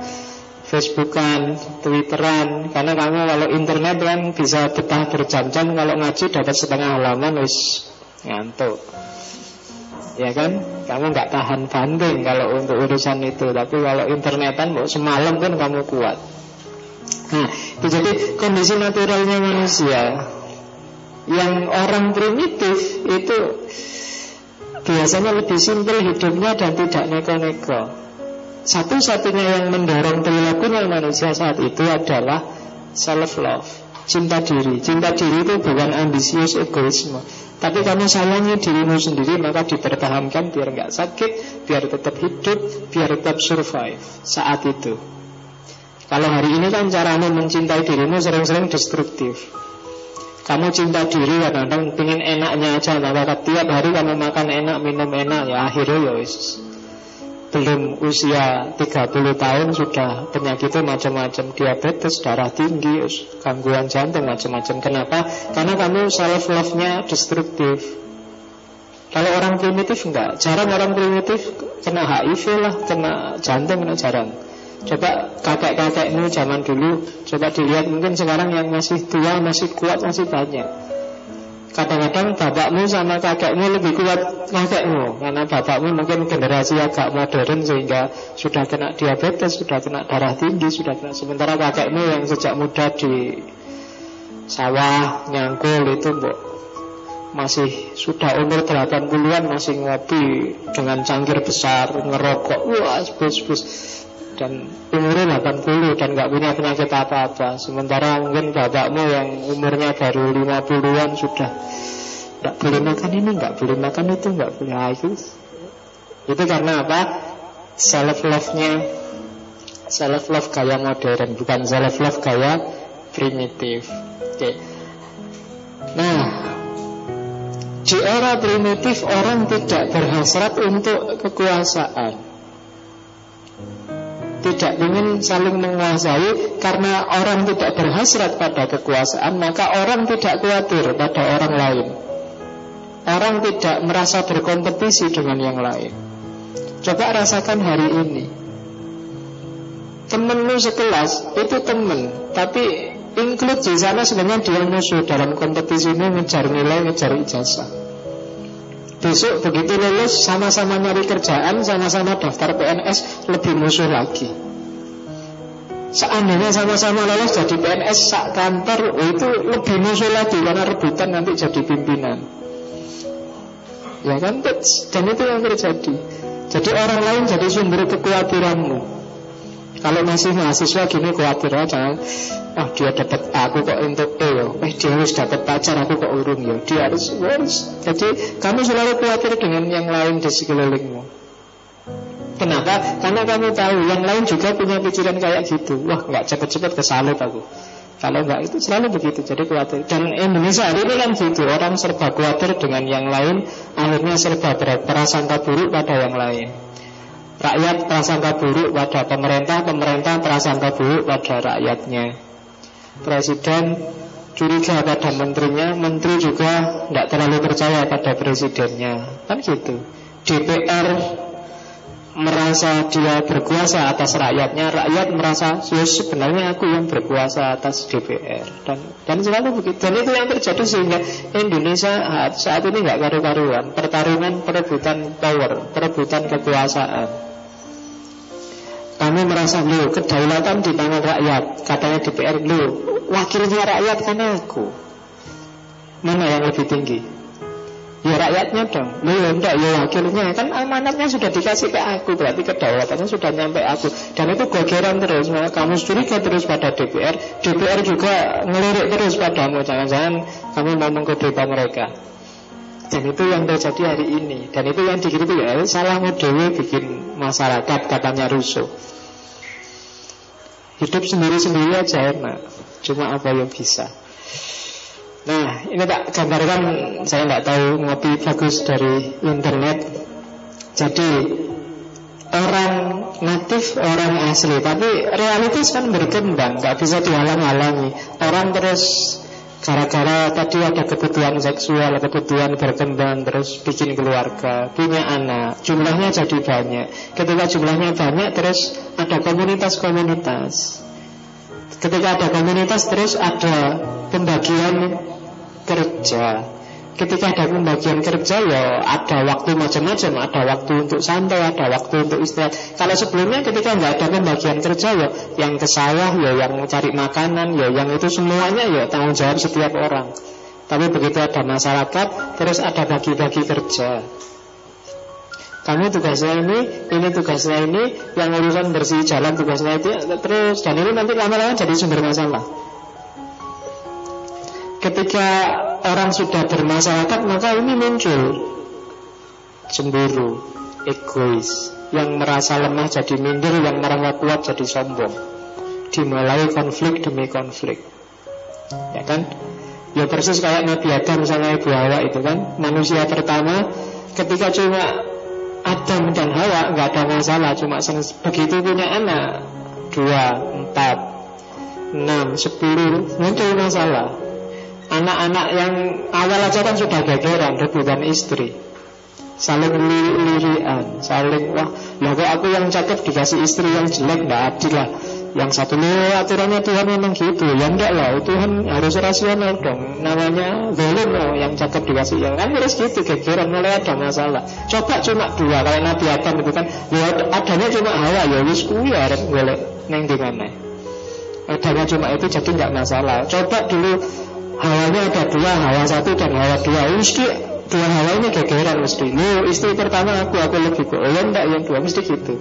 Facebookan, Twitteran. Karena kamu kalau internet kan bisa betah berjam-jam Kalau ngaji dapat setengah halaman wis ngantuk. Ya kan, kamu nggak tahan banding kalau untuk urusan itu. Tapi kalau internetan mau semalam kan kamu kuat Nah, itu jadi kondisi naturalnya manusia Yang orang primitif itu Biasanya lebih simpel hidupnya dan tidak neko-neko. Satu-satunya yang mendorong perilaku manusia saat itu adalah self-love Cinta diri. Cinta diri itu bukan ambisius egoisme. Tapi kamu sayangi dirimu sendiri Maka dipertahankan biar nggak sakit Biar tetap hidup Biar tetap survive Saat itu kalau hari ini kan caramu mencintai dirimu sering-sering destruktif Kamu cinta diri kadang-kadang pengen enaknya aja Maka tiap hari kamu makan enak, minum enak Ya akhirnya ya belum usia 30 tahun sudah penyakitnya macam-macam diabetes, darah tinggi, gangguan jantung macam-macam. Kenapa? Karena kamu self love-nya destruktif. Kalau orang primitif enggak, jarang orang primitif kena HIV lah, kena jantung kena jarang. Coba kakek-kakekmu zaman dulu Coba dilihat mungkin sekarang yang masih tua Masih kuat, masih banyak. Kadang-kadang bapakmu sama kakekmu lebih kuat kakekmu Karena bapakmu mungkin generasi agak modern Sehingga sudah kena diabetes Sudah kena darah tinggi sudah kena Sementara kakekmu yang sejak muda di sawah Nyangkul itu mbok masih sudah umur 80-an masih ngopi dengan cangkir besar ngerokok. Wah bus bus dan umurnya 80 dan nggak punya penyakit apa-apa. Sementara mungkin bapakmu yang umurnya baru 50-an sudah nggak boleh makan ini nggak boleh makan itu nggak boleh. Ah, itu. Itu karena apa? Self love nya self love gaya modern bukan self love gaya primitif. Oke. Okay. nah di era primitif orang tidak berhasrat untuk kekuasaan tidak ingin saling menguasai karena orang tidak berhasrat pada kekuasaan maka orang tidak khawatir pada orang lain. Orang tidak merasa berkompetisi dengan yang lain. Coba rasakan hari ini. Temenmu sekelas itu temen tapi include di sana sebenarnya dia musuh dalam kompetisi ini ngejar nilai ngejar ijazah Besok begitu lulus sama-sama nyari kerjaan, sama-sama daftar PNS, lebih musuh lagi. Seandainya sama-sama lulus jadi PNS sak kantor, oh itu lebih musuh lagi karena rebutan nanti jadi pimpinan. Ya kan, dan itu yang terjadi. Jadi orang lain jadi sumber kekhawatiranmu. Kalau masih mahasiswa gini khawatir aja. Oh dia dapat aku kok untuk E ya Eh dia harus dapat pacar aku kok urung ya Dia harus, harus. Jadi kamu selalu khawatir dengan yang lain di sekelilingmu. Kenapa? Karena kamu tahu yang lain juga punya pikiran kayak gitu. Wah nggak cepet-cepet kesalut aku. Kalau enggak itu selalu begitu Jadi khawatir. Dan Indonesia hari ini kan gitu Orang serba khawatir dengan yang lain Akhirnya serba berprasangka buruk pada yang lain Rakyat prasangka buruk pada pemerintah Pemerintah prasangka buruk pada rakyatnya. Presiden curiga pada menterinya Menteri juga tidak terlalu percaya pada presidennya. Kan gitu. DPR merasa dia berkuasa atas rakyatnya, rakyat merasa ya sebenarnya aku yang berkuasa atas DPR dan dan selalu begitu. Dan itu yang terjadi sehingga Indonesia saat ini nggak karu-karuan, pertarungan perebutan power, perebutan kekuasaan. Kami merasa lu kedaulatan di tangan rakyat, katanya DPR lu wakilnya rakyat kan aku. Mana yang lebih tinggi? Ya rakyatnya dong. Ya enggak ya wakilnya. Kan amanatnya sudah dikasih ke aku Berarti kedaulatannya sudah nyampe aku. Dan itu gogeran terus Kamu curiga terus pada DPR DPR juga ngelirik terus padamu. Jangan-jangan kamu mau mengkudeta mereka Dan itu yang terjadi hari ini. Dan itu yang dikritik ya Salahmu dewi bikin masyarakat Katanya Russo Hidup sendiri-sendiri aja enak. Cuma apa yang bisa. Nah, ini tak gambarkan saya tidak tahu ngopi bagus dari internet. Jadi orang natif, orang asli, tapi realitas kan berkembang, nggak bisa dihalang-halangi. Orang terus gara-gara tadi ada kebutuhan seksual, kebutuhan berkembang, terus bikin keluarga, punya anak, jumlahnya jadi banyak. Ketika jumlahnya banyak, terus ada komunitas-komunitas. Ketika ada komunitas, terus ada pembagian kerja Ketika ada pembagian kerja ya ada waktu macam-macam. Ada waktu untuk santai, ada waktu untuk istirahat. Kalau sebelumnya ketika nggak ada pembagian kerja ya Yang ke sawah ya yang cari makanan ya Yang itu semuanya ya tanggung jawab setiap orang. Tapi begitu ada masyarakat Terus ada bagi-bagi kerja. Kamu tugasnya ini, ini tugasnya ini, yang urusan bersih jalan tugasnya itu terus. Dan ini nanti lama-lama jadi sumber masalah. Ketika orang sudah bermasyarakat maka ini muncul cemburu, egois, yang merasa lemah jadi minder, yang merasa kuat jadi sombong. Dimulai konflik demi konflik. Ya kan? Ya persis kayak Nabi Adam sama Ibu Hawa itu kan Manusia pertama ketika cuma Adam dan Hawa nggak ada masalah Cuma begitu punya anak Dua, empat, enam, sepuluh Muncul masalah Anak-anak yang awal aja kan sudah gegeran rebutan istri. Saling lirik-lirian Saling, wah, kok aku yang cakep dikasih istri yang jelek Nggak adil lah. Yang satu lu aturannya Tuhan memang gitu. Ya enggak lah, Tuhan harus rasional dong. Namanya belum loh yang cakep dikasih yang Kan harus gitu, gegeran mulai ada masalah. Coba cuma dua, kalau Nabi Adam itu kan Ya adanya cuma hawa, ya wis kuwi harus boleh Neng di Adanya cuma itu jadi nggak masalah. Coba dulu hawanya ada dua, hawa satu dan hawa dua. Mesti dua hawa ini gegeran mesti. Lu istri pertama aku, aku lebih ke oh, enggak yang dua mesti gitu.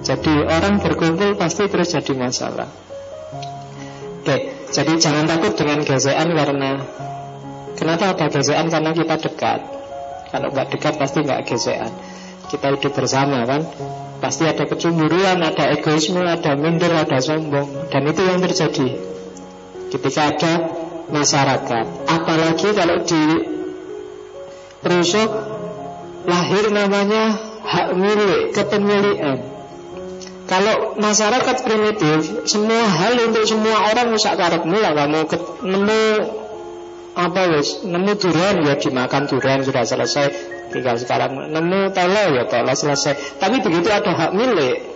Jadi orang berkumpul pasti terus jadi masalah. Oke, jadi jangan takut dengan gesekan karena kenapa ada gesekan karena kita dekat. Kalau nggak dekat pasti nggak gesekan. Kita hidup bersama kan, pasti ada kecemburuan, ada egoisme, ada minder, ada sombong, dan itu yang terjadi. Ketika ada masyarakat. Apalagi kalau di Rusuk lahir namanya hak milik, kepemilikan kalau masyarakat primitif, semua hal untuk semua orang usah karepmu lah kamu nemu apa wis nemu durian ya dimakan durian sudah selesai tinggal sekarang nemu tele ya tele selesai. Tapi begitu ada hak milik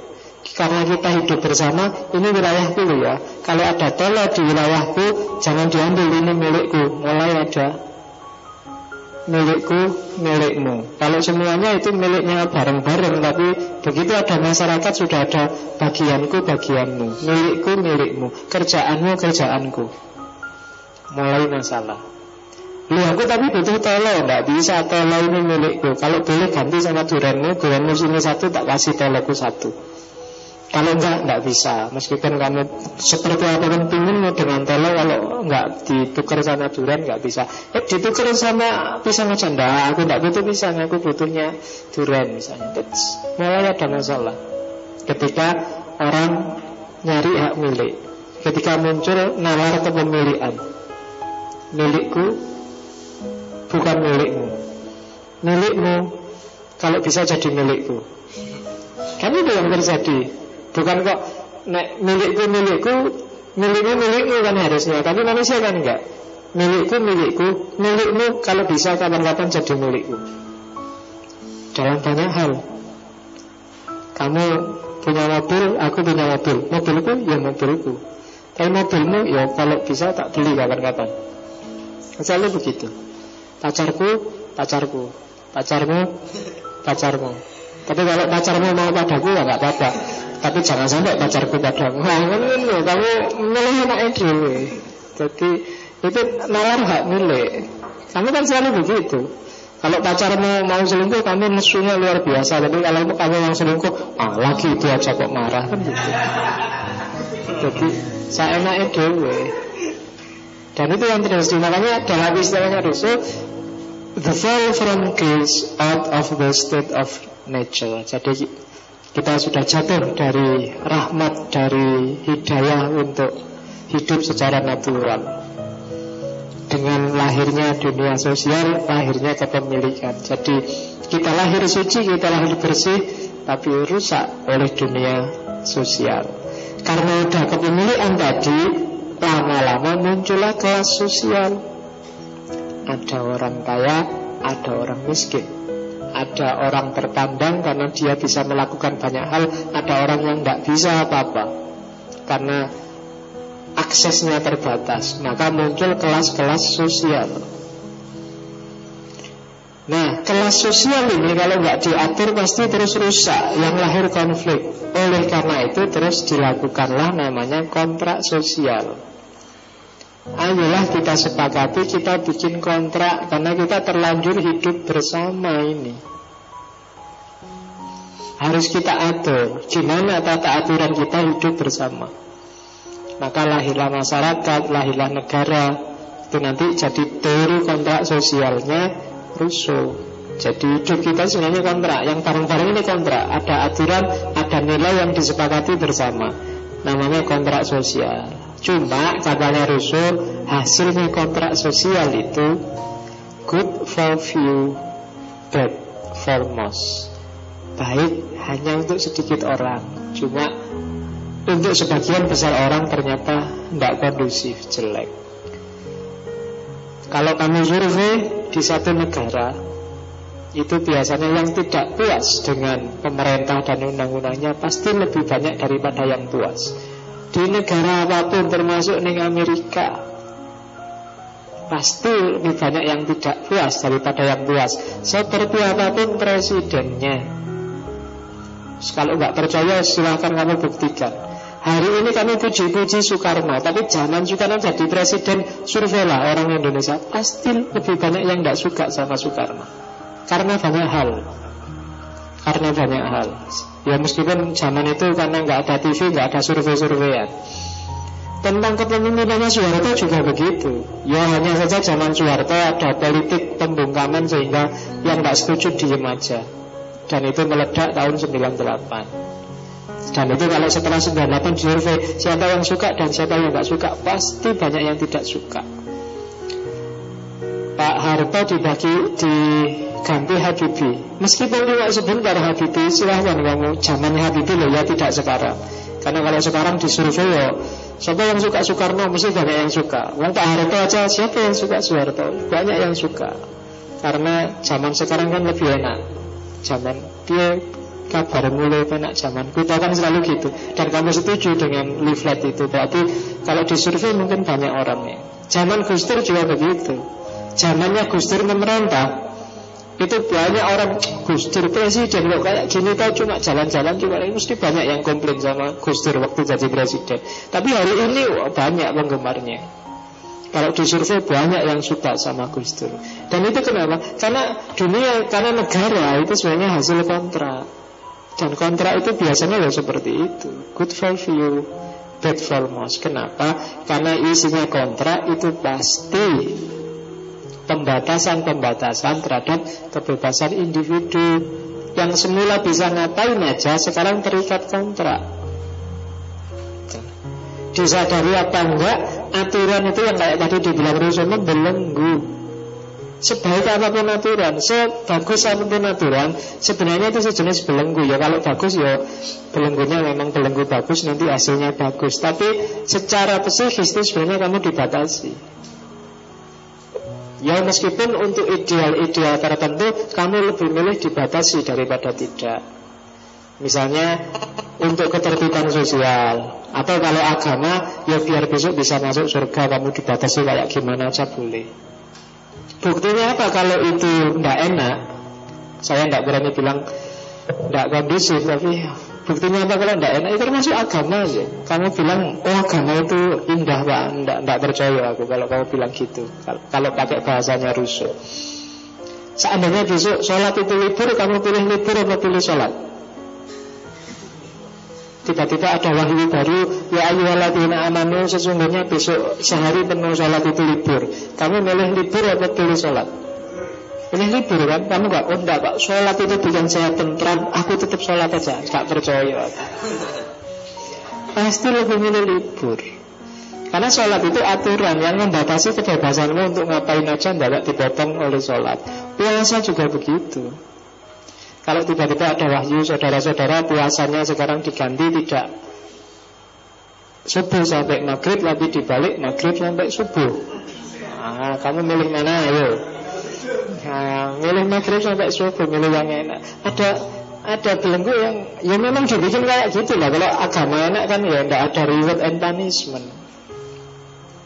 karena kita hidup bersama Ini wilayahku ya. Kalau ada tele di wilayahku Jangan diambil ini milikku. Mulai ada Milikku, milikmu. Kalau semuanya itu miliknya bareng-bareng Tapi begitu ada masyarakat Sudah ada bagianku, bagianmu. Milikku, milikmu. Kerjaanmu, kerjaanku. Mulai masalah. Lu aku tapi butuh tele Tidak bisa tele ini milikku. Kalau boleh ganti sama duranmu Duranmu sini satu tak kasih teleku satu kalau enggak, enggak bisa. Meskipun kamu seperti apa pun pinginmu dengan tele Kalau enggak ditukar sama durian enggak bisa. Eh ditukar sama pisang aja? Enggak, aku enggak butuh pisang Aku butuhnya durian misalnya. Tets, Mulai ada masalah. Ketika orang nyari hak milik. Ketika muncul nawar kepemilikan Milikku Bukan milikmu. Milikmu Kalau bisa jadi milikku. Kan itu yang terjadi Bukan kok nek milikku milikku milikmu milikmu kan harusnya Tapi manusia kan enggak Milikku milikku Milikmu kalau bisa kapan-kapan jadi milikku dalam banyak hal. Kamu punya mobil, aku punya mobil. Mobilku ya mobilku. Tapi mobilmu ya kalau bisa tak beli kapan-kapan. Misalnya begitu. Pacarku, pacarku. Pacarmu, pacarmu. Tapi kalau pacarmu mau padaku ya nggak apa-apa. Tapi jangan sampai pacarku padamu. Nah, ini kamu milih anak dulu. Jadi itu nalar hak milik. Kamu kan selalu begitu. Kalau pacarmu mau selingkuh, kamu musuhnya luar biasa. Tapi kalau kamu yang selingkuh, ah lagi itu aja kok marah kan gitu. Jadi saya enak dulu. Dan itu yang terjadi. Makanya dalam istilahnya Russo, the fall from grace out of the state of nature. Jadi kita sudah jatuh dari rahmat, dari hidayah untuk hidup secara natural dengan lahirnya dunia sosial, lahirnya kepemilikan. Jadi kita lahir suci, kita lahir bersih, tapi rusak oleh dunia sosial. Karena udah kepemilikan tadi, lama-lama muncullah kelas sosial. Ada orang kaya, ada orang miskin. Ada orang terpandang karena dia bisa melakukan banyak hal, ada orang yang tidak bisa apa-apa. Karena aksesnya terbatas Maka muncul kelas-kelas sosial Nah, kelas sosial ini kalau nggak diatur pasti terus rusak, yang lahir konflik. Oleh karena itu terus dilakukanlah namanya kontrak sosial. Ayolah kita sepakati kita bikin kontrak karena kita terlanjur hidup bersama ini. Harus kita atur gimana tata aturan kita hidup bersama. Maka lahirlah masyarakat, lahirlah negara Itu nanti jadi teori kontrak sosialnya Rousseau Jadi hidup kita sebenarnya kontrak Yang bareng-bareng ini kontrak Ada aturan, ada nilai yang disepakati bersama Namanya kontrak sosial Cuma katanya Rousseau Hasilnya kontrak sosial itu Good for few Bad for most Baik hanya untuk sedikit orang Cuma untuk sebagian besar orang ternyata tidak kondusif, jelek. Kalau kamu survei di satu negara, itu biasanya yang tidak puas dengan pemerintah dan undang-undangnya pasti lebih banyak daripada yang puas. Di negara apa pun termasuk di Amerika, pasti lebih banyak yang tidak puas daripada yang puas. Seperti apa pun presidennya. Kalau nggak percaya silahkan kamu buktikan. Hari ini kami puji-puji Soekarno Tapi zaman Soekarno jadi presiden Surveilah orang Indonesia Pasti lebih banyak yang tidak suka sama Soekarno Karena banyak hal Karena banyak hal Ya meskipun zaman itu karena nggak ada TV nggak ada survei-surveian. Tentang kepemimpinannya Soeharto juga begitu. Ya hanya saja zaman Soeharto ada politik pembungkaman Sehingga yang nggak setuju diem aja. Dan itu meledak tahun 98 dan itu kalau setelah 98 disurvei Siapa yang suka dan siapa yang tidak suka Pasti banyak yang tidak suka. Pak Harto dibagi diganti Habibie Meskipun cuma sebentar Habibie Silahkan kamu zamannya Habibie loh ya tidak sekarang. Karena kalau sekarang disurvei ya Siapa yang suka Soekarno? Mesti banyak yang suka. Wong Pak Harto aja siapa yang suka Soeharto? Banyak yang suka. Karena zaman sekarang kan lebih enak. Zaman dia kabar mulai penak zaman kita kan selalu gitu. Dan kamu setuju dengan leaflet itu. Berarti kalau disurvei mungkin banyak orangnya zaman Gus Dur juga begitu. Zamannya Gus Dur memerintah itu banyak orang Gus Dur presiden kok kayak gini tau cuma jalan-jalan juga ini mesti banyak yang komplain sama Gus Dur waktu jadi presiden. Tapi hari ini banyak penggemarnya. Kalau disurvei banyak yang suka sama Gus Dur. Dan itu kenapa? Karena dunia, karena negara itu sebenarnya hasil kontrak. Dan kontrak itu biasanya ya seperti itu. Good for you, bad for most. Kenapa? Karena isinya kontrak itu pasti Pembatasan-pembatasan terhadap kebebasan individu Yang semula bisa ngapain aja Sekarang terikat kontrak. Disadari apa enggak Aturan itu yang kayak tadi dibilang Rusuno belenggu. Sebaik apa pun aturan Sebagus apa pun aturan Sebenarnya itu sejenis belenggu. Ya Kalau bagus ya belenggunya memang belenggu bagus Nanti hasilnya bagus. Tapi secara psikis itu sebenarnya kamu dibatasi Ya meskipun untuk ideal-ideal tertentu Kamu lebih milih dibatasi daripada tidak. Misalnya untuk ketertiban sosial Atau kalau agama Ya biar besok bisa masuk surga Kamu dibatasi kayak gimana aja boleh. Buktinya apa? Kalau itu tidak enak Saya tidak berani bilang Tidak kondusif Tapi Buktinya apa kalau tidak enak itu termasuk agama sih. Kamu bilang oh agama itu indah pak, tidak tidak percaya aku kalau kamu bilang gitu. Kalau, pakai bahasanya rusuh. Seandainya besok sholat itu libur, kamu pilih libur atau pilih sholat? Tiba-tiba ada wahyu baru Ya ayyuhalladzina amanu Sesungguhnya besok sehari penuh sholat itu libur Kamu milih libur atau pilih sholat? Ini libur kan, kamu gak, oh enggak pak, sholat itu bikin saya tentram, aku tetap sholat aja, gak percaya. Pasti lebih milih libur. Karena sholat itu aturan yang membatasi kebebasanmu untuk ngapain aja tidak dipotong oleh sholat. Puasa juga begitu. Kalau tiba-tiba ada wahyu saudara-saudara puasanya sekarang diganti tidak subuh sampai maghrib tapi dibalik maghrib sampai subuh. Nah, kamu milih mana ayo? Nah, milih maghrib sampai subuh, milih yang enak. Ada ada belenggu yang ya memang dibikin kayak gitu lah. Kalau agama enak kan ya tidak ada reward and punishment.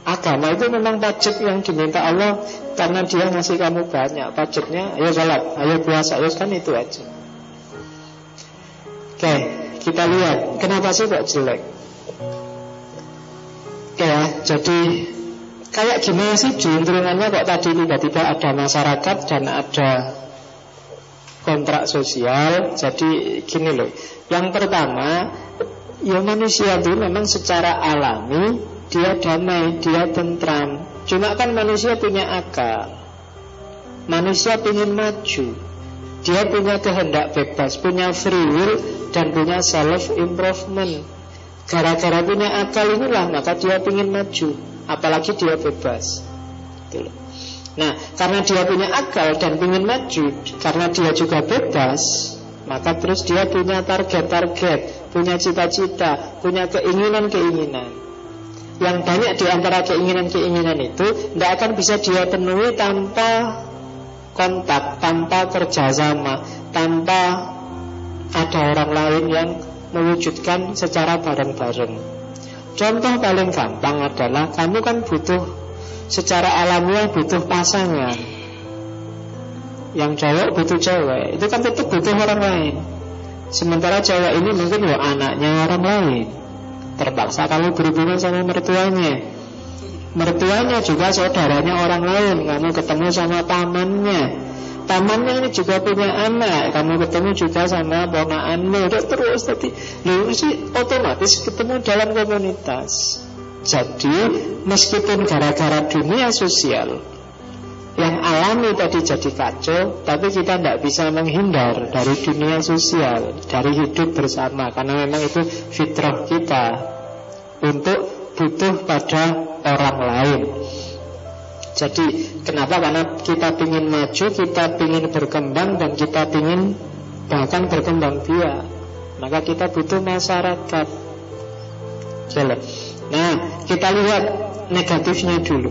Agama itu memang pajak yang diminta Allah karena dia ngasih kamu banyak. Pajaknya, ayo sholat, ayo puasa, ayo kan itu aja. Oke, kita lihat kenapa sih kok jelek. Oke ya, jadi Kayak gimana sih juntrungannya kok tadi tiba-tiba ada masyarakat dan ada kontrak sosial? Jadi gini loh Yang pertama Ya manusia itu memang secara alami Dia damai, dia tentram. Cuma kan manusia punya akal. Manusia ingin maju. Dia punya kehendak bebas Punya free will Dan punya self improvement Gara-gara punya akal inilah Maka dia ingin maju Apalagi dia bebas. Gitu Nah karena dia punya akal dan ingin maju Karena dia juga bebas Maka terus dia punya target-target Punya cita-cita Punya keinginan-keinginan. Yang banyak di antara keinginan-keinginan itu Tidak akan bisa dia penuhi tanpa kontak Tanpa kerjasama Tanpa ada orang lain yang mewujudkan secara bareng-bareng Contoh paling gampang adalah kamu kan butuh secara alamiah butuh pasangan. Yang cowok butuh cewek, itu kan tetap butuh orang lain. Sementara cewek ini mungkin ya anaknya orang lain. Terpaksa kamu berhubungan sama mertuanya. Mertuanya juga saudaranya orang lain, kamu ketemu sama pamannya. Tamannya ini juga punya anak. Kamu ketemu juga sama ponakanmu. Udah terus tadi. Lalu sih otomatis ketemu dalam komunitas. Jadi meskipun gara-gara dunia sosial Yang alami tadi jadi kacau Tapi kita tidak bisa menghindar dari dunia sosial Dari hidup bersama. Karena memang itu fitrah kita Untuk butuh pada orang lain jadi kenapa? Karena kita ingin maju, kita ingin berkembang dan kita ingin bahkan berkembang biak. Maka kita butuh masyarakat. Jalan. Nah, kita lihat negatifnya dulu.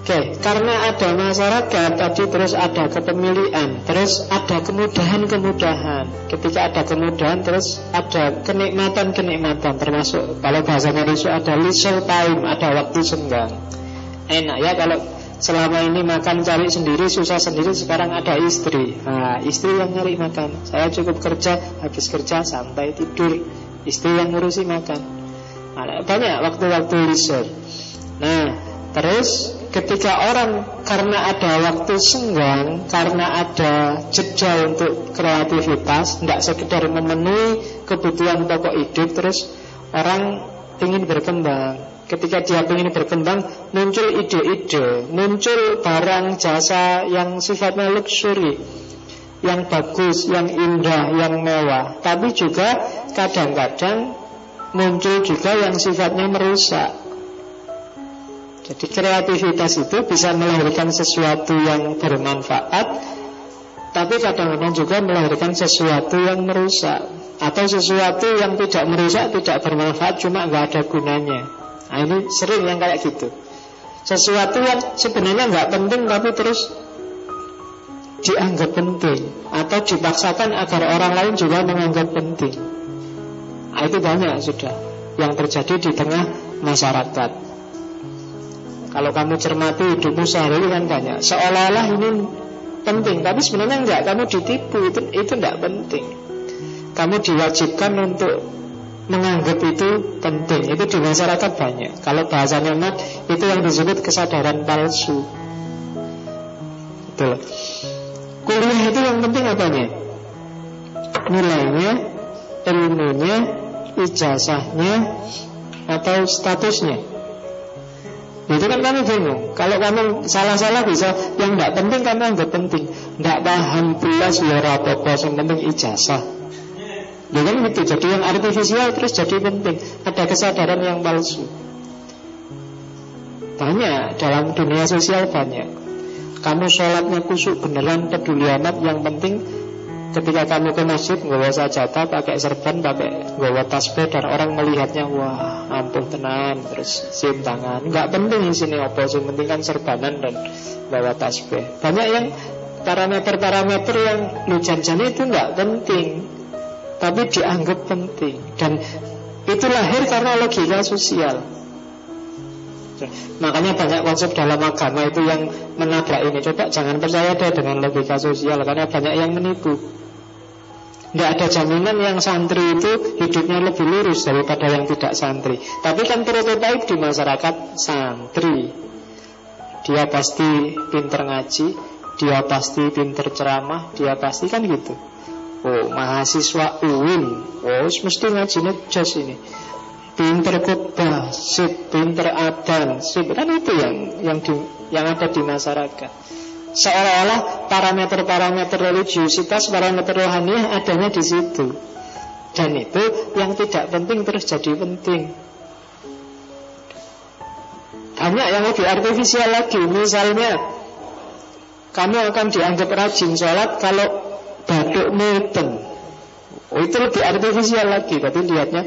Oke, karena ada masyarakat tadi terus ada kepemilian, terus ada kemudahan-kemudahan. Ketika ada kemudahan terus ada kenikmatan-kenikmatan termasuk kalau bahasanya itu ada leisure time, ada waktu senggang. Enak ya kalau selama ini makan cari sendiri susah sendiri sekarang ada istri. Nah, istri yang nyari makan. Saya cukup kerja habis kerja santai tidur. Istri yang ngurusi makan. Nah, banyak waktu-waktu leisure. Nah terus ketika orang karena ada waktu senggang karena ada jeda untuk kreativitas tidak sekedar memenuhi kebutuhan pokok hidup terus orang ingin berkembang. Ketika dia ingin berkembang Muncul ide-ide Muncul barang jasa yang sifatnya luxury Yang bagus, yang indah, yang mewah. Tapi juga kadang-kadang Muncul juga yang sifatnya merusak. Jadi kreativitas itu bisa melahirkan sesuatu yang bermanfaat Tapi kadang-kadang juga melahirkan sesuatu yang merusak Atau sesuatu yang tidak merusak, tidak bermanfaat Cuma nggak ada gunanya. Nah ini sering yang kayak gitu. Sesuatu yang sebenarnya nggak penting tapi terus dianggap penting. Atau dipaksakan agar orang lain juga menganggap penting. Nah, itu banyak sudah yang terjadi di tengah masyarakat. Kalau kamu cermati hidupmu sehari kan banyak. Seolah-olah ini penting Tapi sebenarnya enggak, kamu ditipu Itu itu enggak penting Kamu diwajibkan untuk menganggap itu penting. Itu di masyarakat banyak. Kalau bahasanya mat Itu yang disebut kesadaran palsu. Betul. Kuliah itu yang penting apanya? Nilainya Ilmunya Ijazahnya Atau statusnya? Itu kan kamu bingung. Kalau kamu salah-salah bisa Yang tidak penting kamu anggap penting. Tidak paham pula ya apa Yang penting ijazah Ya kan itu Jadi yang artifisial terus jadi penting. Ada kesadaran yang palsu. Banyak Dalam dunia sosial banyak. Kamu sholatnya kusuk beneran peduli amat Yang penting Ketika kamu ke masjid Nggak sajadah, pakai serban, pakai nggak tasbih Dan orang melihatnya Wah ampuh tenan Terus sim tangan. Nggak penting sini apa sih penting kan serbanan dan bawa tasbih. Banyak yang parameter-parameter yang lu janjani itu nggak penting Tapi dianggap penting Dan itu lahir karena logika sosial Makanya banyak konsep dalam agama itu yang menabrak ini Coba jangan percaya deh dengan logika sosial Karena banyak yang menipu tidak ada jaminan yang santri itu hidupnya lebih lurus daripada yang tidak santri. Tapi kan prototipe di masyarakat santri. Dia pasti pinter ngaji, dia pasti pinter ceramah, dia pasti kan gitu. Oh, mahasiswa UIN, oh, mesti ngajinya jos ini. Pinter khutbah, sip, pinter adan, sip. Kan itu yang yang di, yang ada di masyarakat. Seolah-olah parameter-parameter religiusitas, parameter rohaniah adanya di situ. Dan itu yang tidak penting terus jadi penting. Banyak yang lebih artifisial lagi. Misalnya, kamu akan dianggap rajin sholat kalau baduk hitam. Oh, itu lebih artifisial lagi. Tapi lihatnya,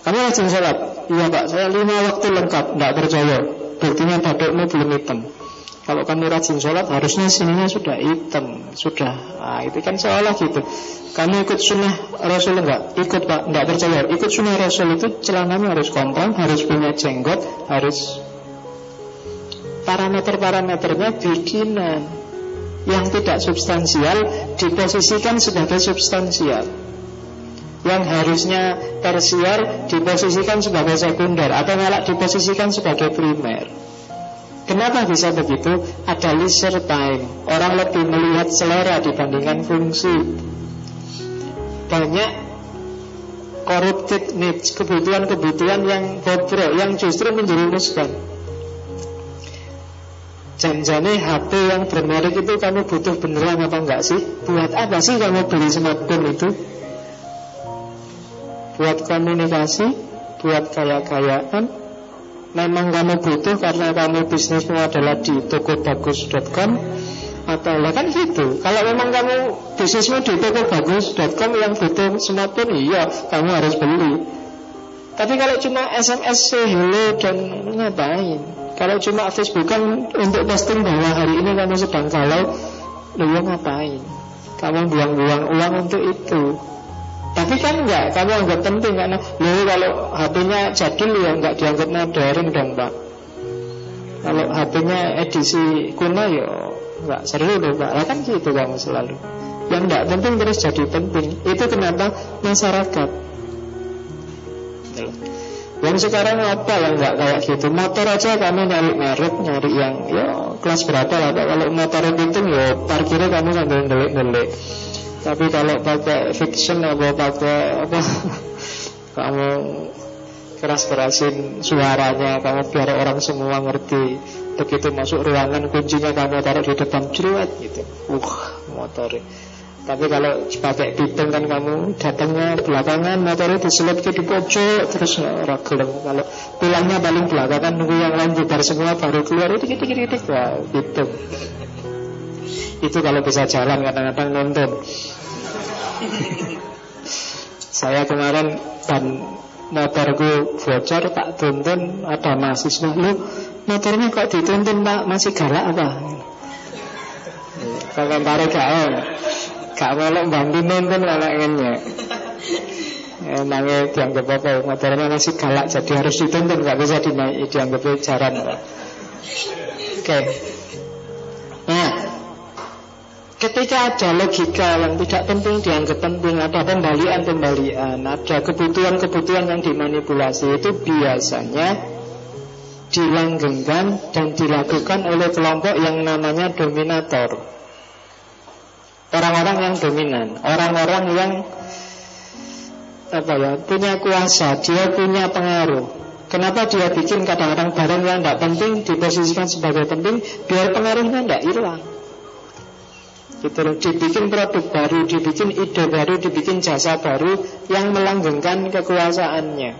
kamu rajin sholat. Iya pak, saya lima waktu lengkap. Tidak percaya. Buktinya badukmu belum hitam. Kalau kamu rajin sholat harusnya sininya sudah hitam Sudah, nah, itu kan seolah gitu Kamu ikut sunnah Rasul enggak? Ikut pak, enggak percaya Ikut sunnah Rasul itu celananya harus kompon Harus punya jenggot Harus Parameter-parameternya bikinan Yang tidak substansial Diposisikan sebagai substansial yang harusnya tersier diposisikan sebagai sekunder atau malah diposisikan sebagai primer. Kenapa bisa begitu? Ada leisure time Orang lebih melihat selera dibandingkan fungsi Banyak corrupted needs Kebutuhan-kebutuhan yang bobrok Yang justru menjerumuskan Janjane HP yang bermerek itu kamu butuh beneran apa enggak sih? Buat apa sih kamu beli smartphone itu? Buat komunikasi? Buat kaya-kayaan? memang kamu butuh karena kamu bisnismu adalah di tokobagus.com atau lah kan gitu kalau memang kamu bisnismu di tokobagus.com yang butuh smartphone iya kamu harus beli tapi kalau cuma SMS hello dan ngapain kalau cuma Facebookan untuk posting bahwa hari ini kamu sedang galau lu ngapain? Kamu buang-buang uang untuk itu. Tapi kan enggak, kamu anggap penting karena Lalu kalau HP-nya jadul ya enggak dianggap modern dong Pak. Kalau HP-nya edisi kuno ya enggak seru dong Pak. Lah kan gitu kamu selalu Yang enggak penting terus jadi penting. Itu kenapa masyarakat yang sekarang apa yang enggak kayak gitu? Motor aja kamu nyari merek Nyari yang ya kelas berapa lah Kalau motor itu ya parkirnya kamu sambil delik-delik. Tapi kalau pakai fiction apa pakai apa kamu keras-kerasin suaranya kamu biar orang semua ngerti. Begitu masuk ruangan kuncinya kamu taruh di depan jeruat gitu. Uh motor tapi kalau pakai pitung kan kamu datangnya belakangan motor itu diselip di pojok terus ragilem kalau pulangnya paling belakangan nunggu yang lain bubar semua baru keluar itu gitu gitu gitu. Wah pitung itu kalau bisa jalan kadang-kadang nonton. Saya kemarin dan motorku bocor tak tuntun ada mahasiswa lu motornya kok dituntun pak? Masih galak apa? Komentare gak on gak melok bantu nonton malah ngenyek Emangnya dianggap apa? Motornya masih galak Jadi harus dituntun Gak bisa dinaiki Dianggap jaran. Oke. Okay. Nah Ketika ada logika yang tidak penting dianggap penting Ada pembalian-pembalian Ada kebutuhan-kebutuhan yang dimanipulasi Itu biasanya dilanggengkan dan dilakukan oleh kelompok yang namanya dominator Orang-orang yang dominan. Orang-orang yang apa ya punya kuasa. Dia punya pengaruh. Kenapa dia bikin kadang-kadang barang yang tidak penting Diposisikan sebagai penting Biar pengaruhnya tidak hilang? Gitu loh, dibikin produk baru, dibikin ide baru, dibikin jasa baru yang melanggengkan kekuasaannya.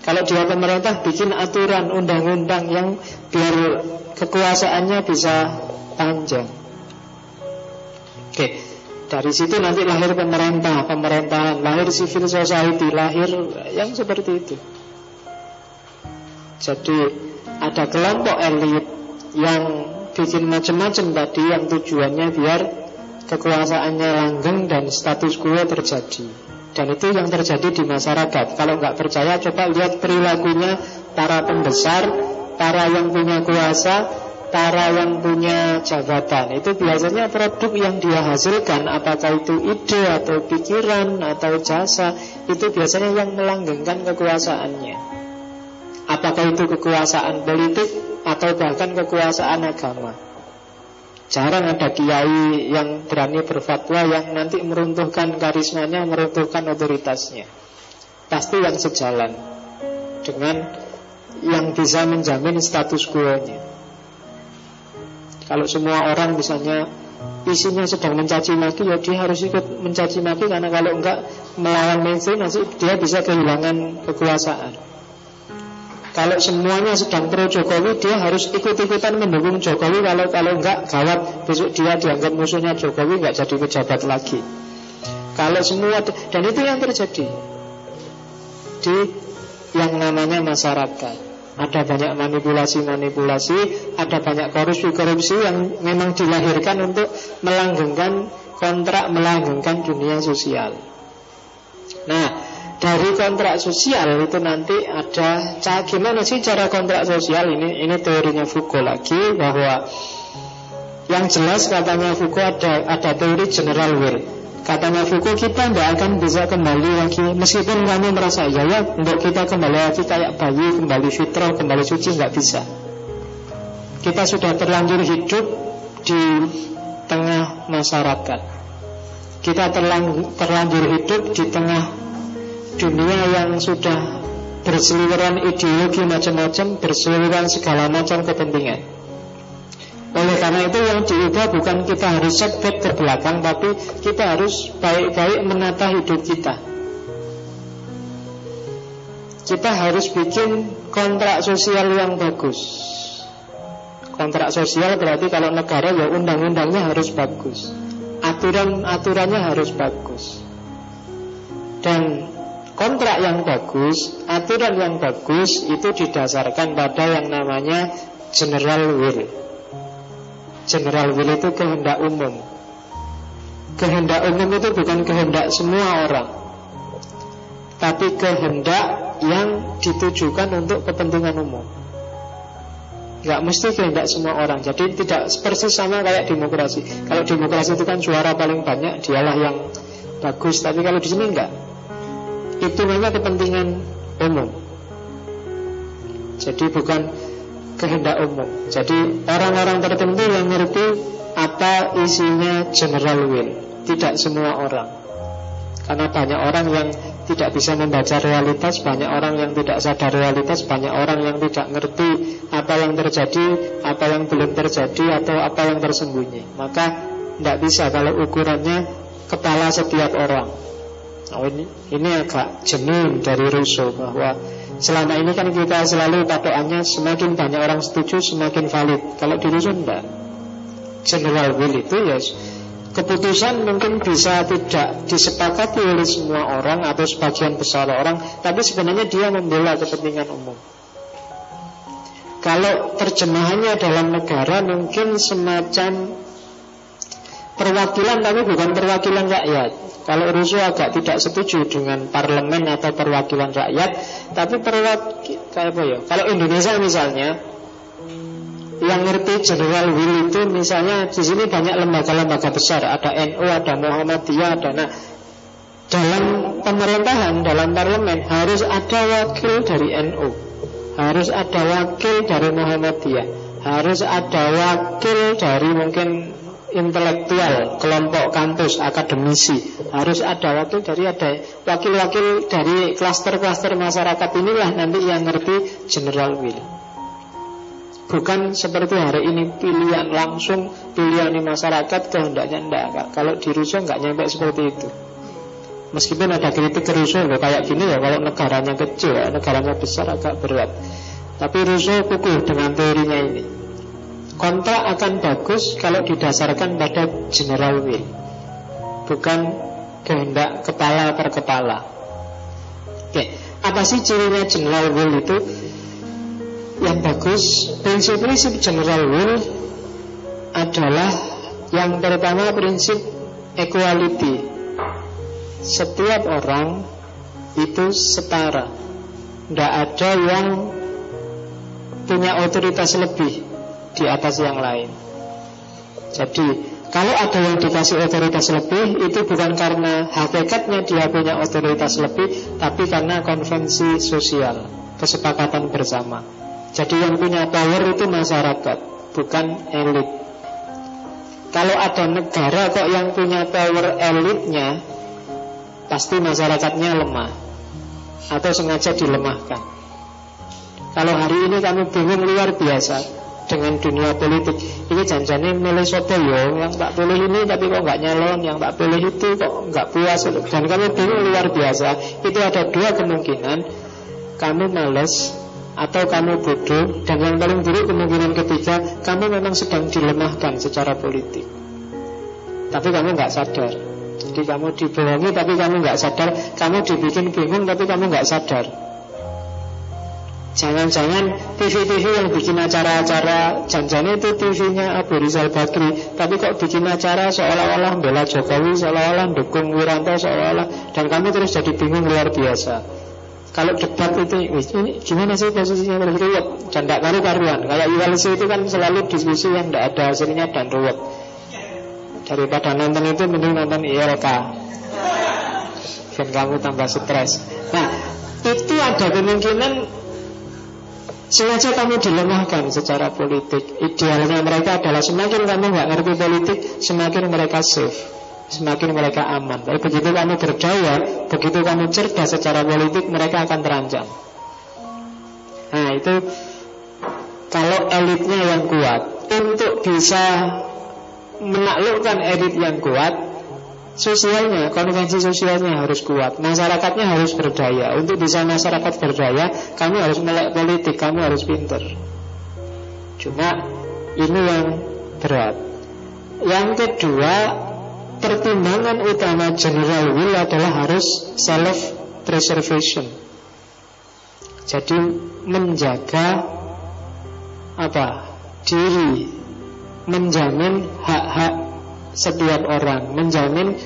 Kalau dia pemerintah bikin aturan undang-undang yang biar kekuasaannya bisa panjang. Oke, dari situ nanti lahir pemerintah, pemerintahan, lahir civil society, lahir yang seperti itu. Jadi ada kelompok elit yang bikin macam-macam tadi yang tujuannya biar kekuasaannya langgeng dan status quo terjadi. Dan itu yang terjadi di masyarakat. Kalau nggak percaya, coba lihat perilakunya para pembesar, para yang punya kuasa, para yang punya jabatan. Itu biasanya produk yang dia hasilkan, apakah itu ide atau pikiran atau jasa, itu biasanya yang melanggengkan kekuasaannya. Apakah itu kekuasaan politik atau bahkan kekuasaan agama. Jarang ada kiai yang berani berfatwa yang nanti meruntuhkan karismanya, meruntuhkan otoritasnya. Pasti yang sejalan dengan yang bisa menjamin status quo-nya. Kalau semua orang misalnya isinya sedang mencaci maki ya dia harus ikut mencaci maki karena kalau enggak melawan mainstream nanti dia bisa kehilangan kekuasaan. Kalau semuanya sedang pro Jokowi Dia harus ikut-ikutan mendukung Jokowi. Kalau kalau enggak gawat. Besok dia dianggap musuhnya Jokowi Enggak jadi pejabat lagi. Kalau semua Dan itu yang terjadi Di yang namanya masyarakat ada banyak manipulasi-manipulasi, ada banyak korupsi-korupsi yang memang dilahirkan untuk melanggengkan kontrak, melanggengkan dunia sosial. Nah, dari kontrak sosial itu nanti ada cara gimana sih cara kontrak sosial ini ini teorinya Foucault lagi bahwa yang jelas katanya Foucault ada ada teori general will katanya Foucault kita tidak akan bisa kembali lagi. Meskipun kamu merasa ya ya untuk kita kembali lagi kayak bayi kembali fitrah kembali suci nggak bisa. Kita sudah terlanjur hidup di tengah masyarakat. Kita terlanjur hidup di tengah dunia yang sudah berseliweran ideologi macam-macam, berseliweran segala macam kepentingan. Oleh karena itu yang diubah bukan kita harus setback ke belakang Tapi kita harus baik-baik menata hidup kita. Kita harus bikin kontrak sosial yang bagus. Kontrak sosial berarti kalau negara ya undang-undangnya harus bagus. Aturan-aturannya harus bagus. Dan kontrak yang bagus, aturan yang bagus itu didasarkan pada yang namanya general will. General will itu kehendak umum. Kehendak umum itu bukan kehendak semua orang, tapi kehendak yang ditujukan untuk kepentingan umum. Gak mesti kehendak semua orang Jadi tidak persis sama kayak demokrasi Kalau demokrasi itu kan suara paling banyak Dialah yang bagus Tapi kalau di sini enggak hitungannya kepentingan umum. Jadi bukan kehendak umum. Jadi orang-orang tertentu yang ngerti apa isinya general will. Tidak semua orang. Karena banyak orang yang tidak bisa membaca realitas, banyak orang yang tidak sadar realitas, banyak orang yang tidak ngerti apa yang terjadi, apa yang belum terjadi, atau apa yang tersembunyi. Maka tidak bisa kalau ukurannya kepala setiap orang. Oh, ini, ini agak jenuh dari Rousseau bahwa selama ini kan kita selalu patokannya semakin banyak orang setuju semakin valid. Kalau di Rousseau enggak. General will itu ya keputusan mungkin bisa tidak disepakati oleh semua orang atau sebagian besar orang, tapi sebenarnya dia membela kepentingan umum. Kalau terjemahannya dalam negara mungkin semacam perwakilan tapi bukan perwakilan rakyat. Kalau Rousseau agak tidak setuju dengan parlemen atau perwakilan rakyat, tapi perwakilan apa ya? Kalau Indonesia misalnya yang ngerti general will itu misalnya di sini banyak lembaga-lembaga besar, ada NU, ada Muhammadiyah, ada nah dalam pemerintahan, dalam parlemen harus ada wakil dari NU, harus ada wakil dari Muhammadiyah, harus ada wakil dari mungkin intelektual, kelompok kampus, akademisi. Harus ada wakil dari ada Wakil-wakil dari klaster-klaster masyarakat inilah nanti yang ngerti general will. Bukan seperti hari ini pilihan langsung Pilihan masyarakat kehendaknya enggak Kalau di Rusia enggak nyampe seperti itu. Meskipun ada kritik ke Rusia Kayak gini ya kalau negaranya kecil Negaranya besar agak berat. Tapi Rusia kukuh dengan teorinya ini Kontrak akan bagus kalau didasarkan pada general will Bukan kehendak kepala per kepala. Oke, apa sih cirinya general will itu? Yang bagus, prinsip-prinsip general will adalah yang pertama prinsip equality. Setiap orang itu setara. Tidak ada yang punya otoritas lebih di atas yang lain. Jadi kalau ada yang dikasih otoritas lebih Itu bukan karena hakikatnya dia punya otoritas lebih Tapi karena konvensi sosial Kesepakatan bersama. Jadi yang punya power itu masyarakat Bukan elit. Kalau ada negara kok yang punya power elitnya Pasti masyarakatnya lemah Atau sengaja dilemahkan. Kalau hari ini kami bingung luar biasa dengan dunia politik. Ini janjane milih sopo yo yang tak pilih ini tapi kok nggak nyalon yang tak pilih itu kok nggak puas. Dan kamu bingung luar biasa. Itu ada dua kemungkinan. Kamu males atau kamu bodoh. Dan yang paling buruk kemungkinan ketiga kamu memang sedang dilemahkan secara politik. Tapi kamu nggak sadar. Jadi kamu dibohongi tapi kamu nggak sadar. Kamu dibikin bingung tapi kamu nggak sadar Jangan-jangan TV-TV yang bikin acara-acara Janjane itu TV-nya Abu Rizal Bakri. Tapi kok bikin acara seolah-olah bela Jokowi Seolah-olah dukung Wiranto Seolah-olah Dan kamu terus jadi bingung luar biasa. Kalau debat itu ini Gimana sih posisinya? Terus ruwet Dan tidak karu-karuan. Kayak ULC itu kan selalu diskusi yang tidak ada hasilnya dan ruwet. Daripada nonton itu mending nonton ILK Dan kamu tambah stres. Nah itu ada kemungkinan Sengaja kamu dilemahkan secara politik. Idealnya mereka adalah semakin kamu nggak ngerti politik Semakin mereka safe Semakin mereka aman. Tapi begitu kamu berdaya Begitu kamu cerdas secara politik Mereka akan terancam. Nah itu Kalau elitnya yang kuat Untuk bisa menaklukkan elit yang kuat sosialnya, konvensi sosialnya harus kuat. Masyarakatnya harus berdaya. Untuk bisa masyarakat berdaya Kamu harus melek politik, kamu harus pinter. Cuma ini yang berat. Yang kedua Pertimbangan utama general will adalah harus self-preservation. Jadi menjaga Apa? Diri. Menjamin hak-hak setiap orang, menjamin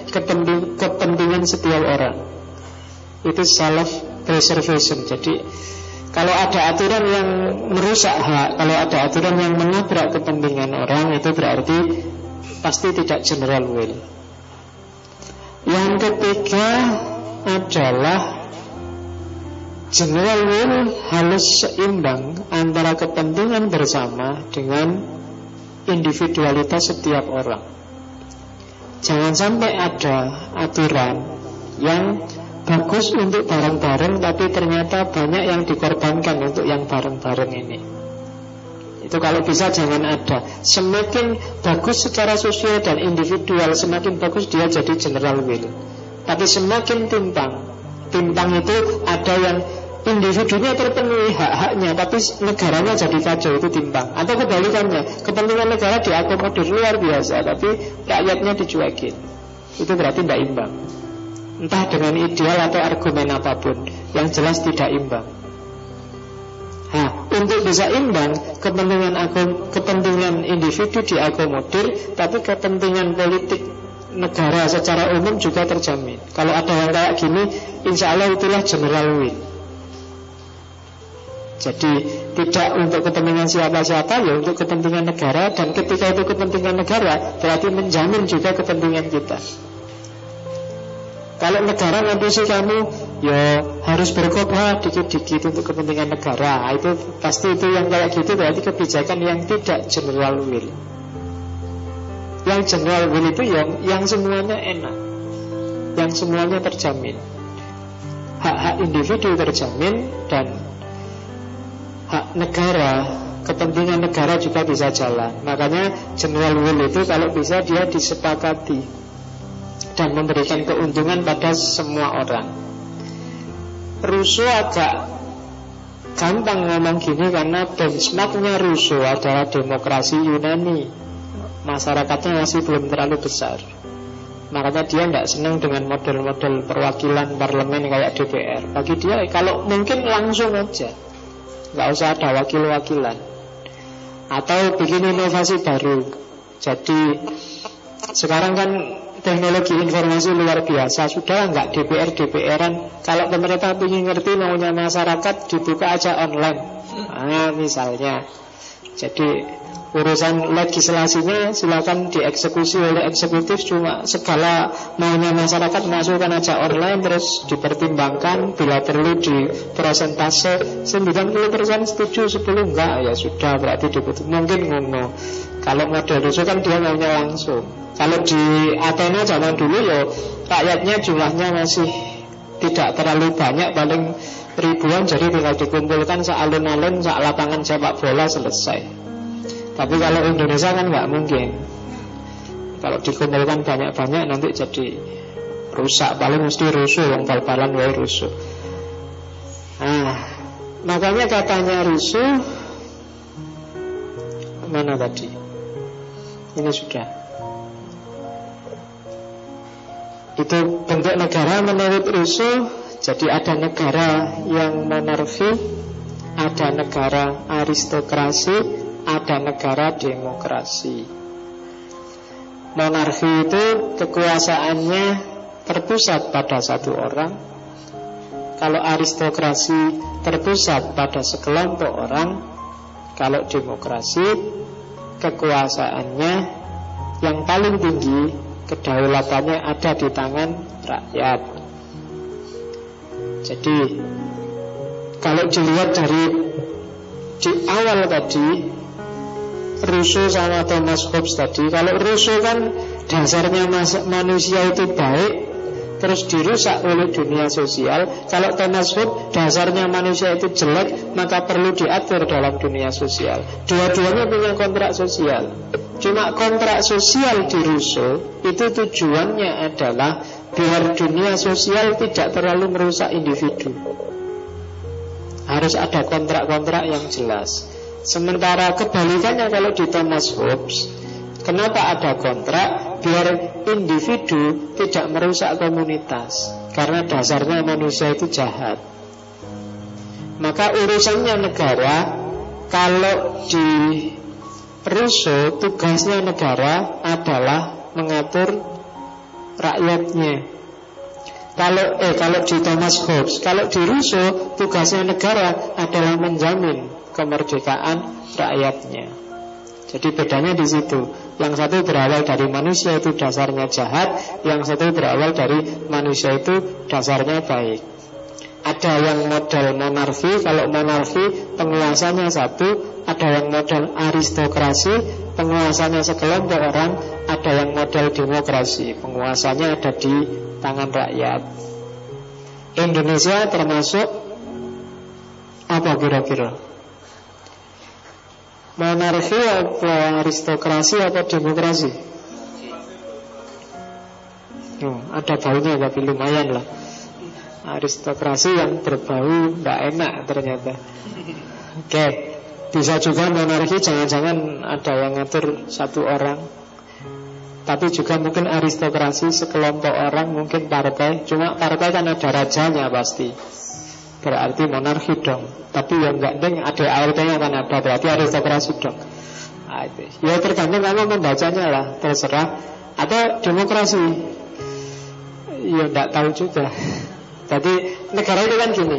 kepentingan setiap orang. Itu self preservation. Jadi kalau ada aturan yang merusak hak, kalau ada aturan yang menabrak kepentingan orang, itu berarti pasti tidak general will. Yang ketiga adalah general will harus seimbang antara kepentingan bersama dengan individualitas setiap orang. Jangan sampai ada aturan yang bagus untuk bareng-bareng tapi ternyata banyak yang dikorbankan untuk yang bareng-bareng ini. Itu kalau bisa jangan ada. Semakin bagus secara sosial dan individual, semakin bagus dia jadi general will. Tapi semakin timpang, timpang itu ada yang individunya terpenuhi hak-haknya tapi negaranya jadi kacau itu timbang atau kebalikannya kepentingan negara diakomodir luar biasa tapi rakyatnya dicuekin itu berarti tidak imbang entah dengan ideal atau argumen apa pun yang jelas tidak imbang Nah, untuk bisa imbang kepentingan kepentingan individu diakomodir, tapi kepentingan politik negara secara umum juga terjamin. Kalau ada yang kayak gini, insya Allah itulah general win. Jadi tidak untuk kepentingan siapa-siapa ya untuk kepentingan negara dan ketika itu kepentingan negara berarti menjamin juga kepentingan kita. Kalau negara ngapusi kamu ya harus berkorban dikit-dikit untuk kepentingan negara. Nah, itu pasti itu yang kayak gitu berarti kebijakan yang tidak general will. Yang general will itu yang yang semuanya enak. Yang semuanya terjamin. Hak-hak individu terjamin dan negara, kepentingan negara juga bisa jalan. Makanya general will itu kalau bisa dia disepakati dan memberikan keuntungan pada semua orang. Rousseau agak gampang ngomong gini karena benchmarknya Rousseau adalah demokrasi Yunani. Masyarakatnya masih belum terlalu besar. Makanya dia tidak senang dengan model-model perwakilan parlemen kayak DPR. Bagi dia kalau mungkin langsung aja nggak usah ada wakil-wakilan. Atau bikin inovasi baru. Jadi sekarang kan teknologi informasi luar biasa. Sudah nggak DPR DPRan kalau pemerintah ingin ngerti maunya masyarakat dibuka aja online. Nah, misalnya jadi urusan legislasinya silakan dieksekusi oleh eksekutif cuma segala maunya masyarakat masukkan aja online terus dipertimbangkan bila perlu di persentase 90% setuju 10 enggak ya sudah berarti diputus mungkin ngono. Kalau model itu kan dia maunya langsung. Kalau di Athena zaman dulu ya rakyatnya jumlahnya masih tidak terlalu banyak paling ribuan jadi tinggal dikumpulkan sealun-alun sak lapangan sepak bola selesai tapi kalau Indonesia kan nggak mungkin. Kalau dikumpulkan banyak-banyak nanti jadi rusak. Paling mesti rusuh, yang bal-balan wae rusuh. Nah, makanya katanya rusuh mana tadi? Ini sudah. Itu bentuk negara menurut rusuh Jadi ada negara yang monarki Ada negara aristokrasi ada negara demokrasi. Monarki itu kekuasaannya terpusat pada satu orang. Kalau aristokrasi terpusat pada sekelompok orang, kalau demokrasi kekuasaannya yang paling tinggi kedaulatannya ada di tangan rakyat. Jadi kalau dilihat dari di awal tadi Rousseau sama Thomas Hobbes tadi Kalau Rousseau kan dasarnya manusia itu baik Terus dirusak oleh dunia sosial Kalau Thomas Hobbes dasarnya manusia itu jelek Maka perlu diatur dalam dunia sosial. Dua-duanya punya kontrak sosial. Cuma kontrak sosial di Rousseau Itu tujuannya adalah Biar dunia sosial tidak terlalu merusak individu. Harus ada kontrak-kontrak yang jelas. Sementara kebalikannya kalau di Thomas Hobbes Kenapa ada kontrak? Biar individu tidak merusak komunitas? Karena dasarnya manusia itu jahat. Maka urusannya negara Kalau di Rousseau tugasnya negara adalah mengatur rakyatnya kalau eh kalau di Thomas Hobbes, kalau di Rousseau tugasnya negara adalah menjamin kemerdekaan rakyatnya. Jadi bedanya di situ. Yang satu berawal dari manusia itu dasarnya jahat, yang satu berawal dari manusia itu dasarnya baik. Ada yang model monarki, kalau monarki penguasanya satu, ada yang model aristokrasi, penguasanya sekelompok orang, ada yang model demokrasi, penguasanya ada di tangan rakyat. Indonesia termasuk apa kira-kira? Monarki apa aristokrasi apa demokrasi? Oh, ada baunya tapi lumayan lah Aristokrasi yang berbau Tidak enak ternyata Oke okay. Bisa juga monarki jangan-jangan ada yang ngatur satu orang Tapi juga mungkin aristokrasi sekelompok orang Mungkin partai Cuma partai kan ada rajanya pasti berarti monarki dong. Tapi yang enggak deng ada ART-nya kan ada berarti aristokrasi dong. Itu. Ya tergantung kamu membacanya lah, terserah. Atau demokrasi. Ya enggak tahu juga. Jadi negara itu kan gini.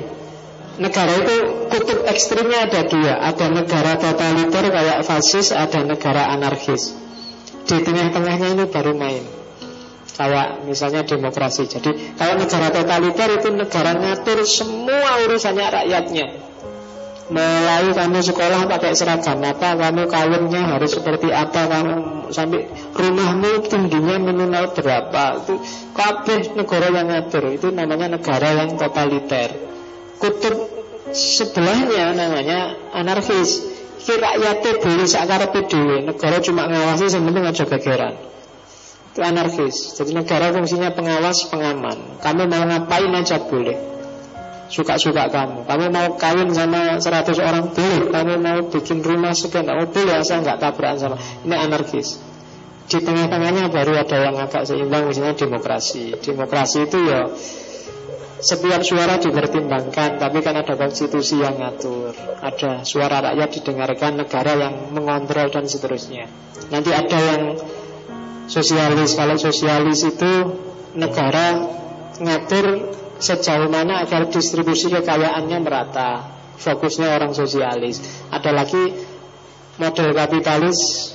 Negara itu kutub ekstrimnya ada dua. Ada negara totaliter kayak fasis, ada negara anarkis. Di tengah-tengahnya ini baru main. Kayak misalnya demokrasi Jadi kalau negara totaliter itu negara ngatur semua urusannya rakyatnya Mulai kamu sekolah pakai seragam apa Kamu kawinnya harus seperti apa Kamu sampai rumahmu tingginya minimal berapa Itu kabeh negara yang ngatur Itu namanya negara yang totaliter Kutub sebelahnya namanya anarkis. Kira rakyatnya boleh sakar dewe Negara cuma ngawasi sebenarnya aja gegeran. Itu anarkis. Jadi negara fungsinya pengawas, pengaman. Kamu mau ngapain aja boleh. Suka-suka kamu. Kamu mau kawin sama 100 orang boleh. Kamu mau bikin rumah sekian Oh boleh. Asal nggak tabrakan sama. Ini anarkis. Di tengah-tengahnya baru ada yang agak seimbang Misalnya demokrasi. Demokrasi itu ya setiap suara dipertimbangkan Tapi kan ada konstitusi yang ngatur Ada suara rakyat didengarkan Negara yang mengontrol dan seterusnya Nanti ada yang sosialis. Kalau sosialis itu negara ngatur sejauh mana agar distribusi kekayaannya merata. Fokusnya orang sosialis. Ada lagi model kapitalis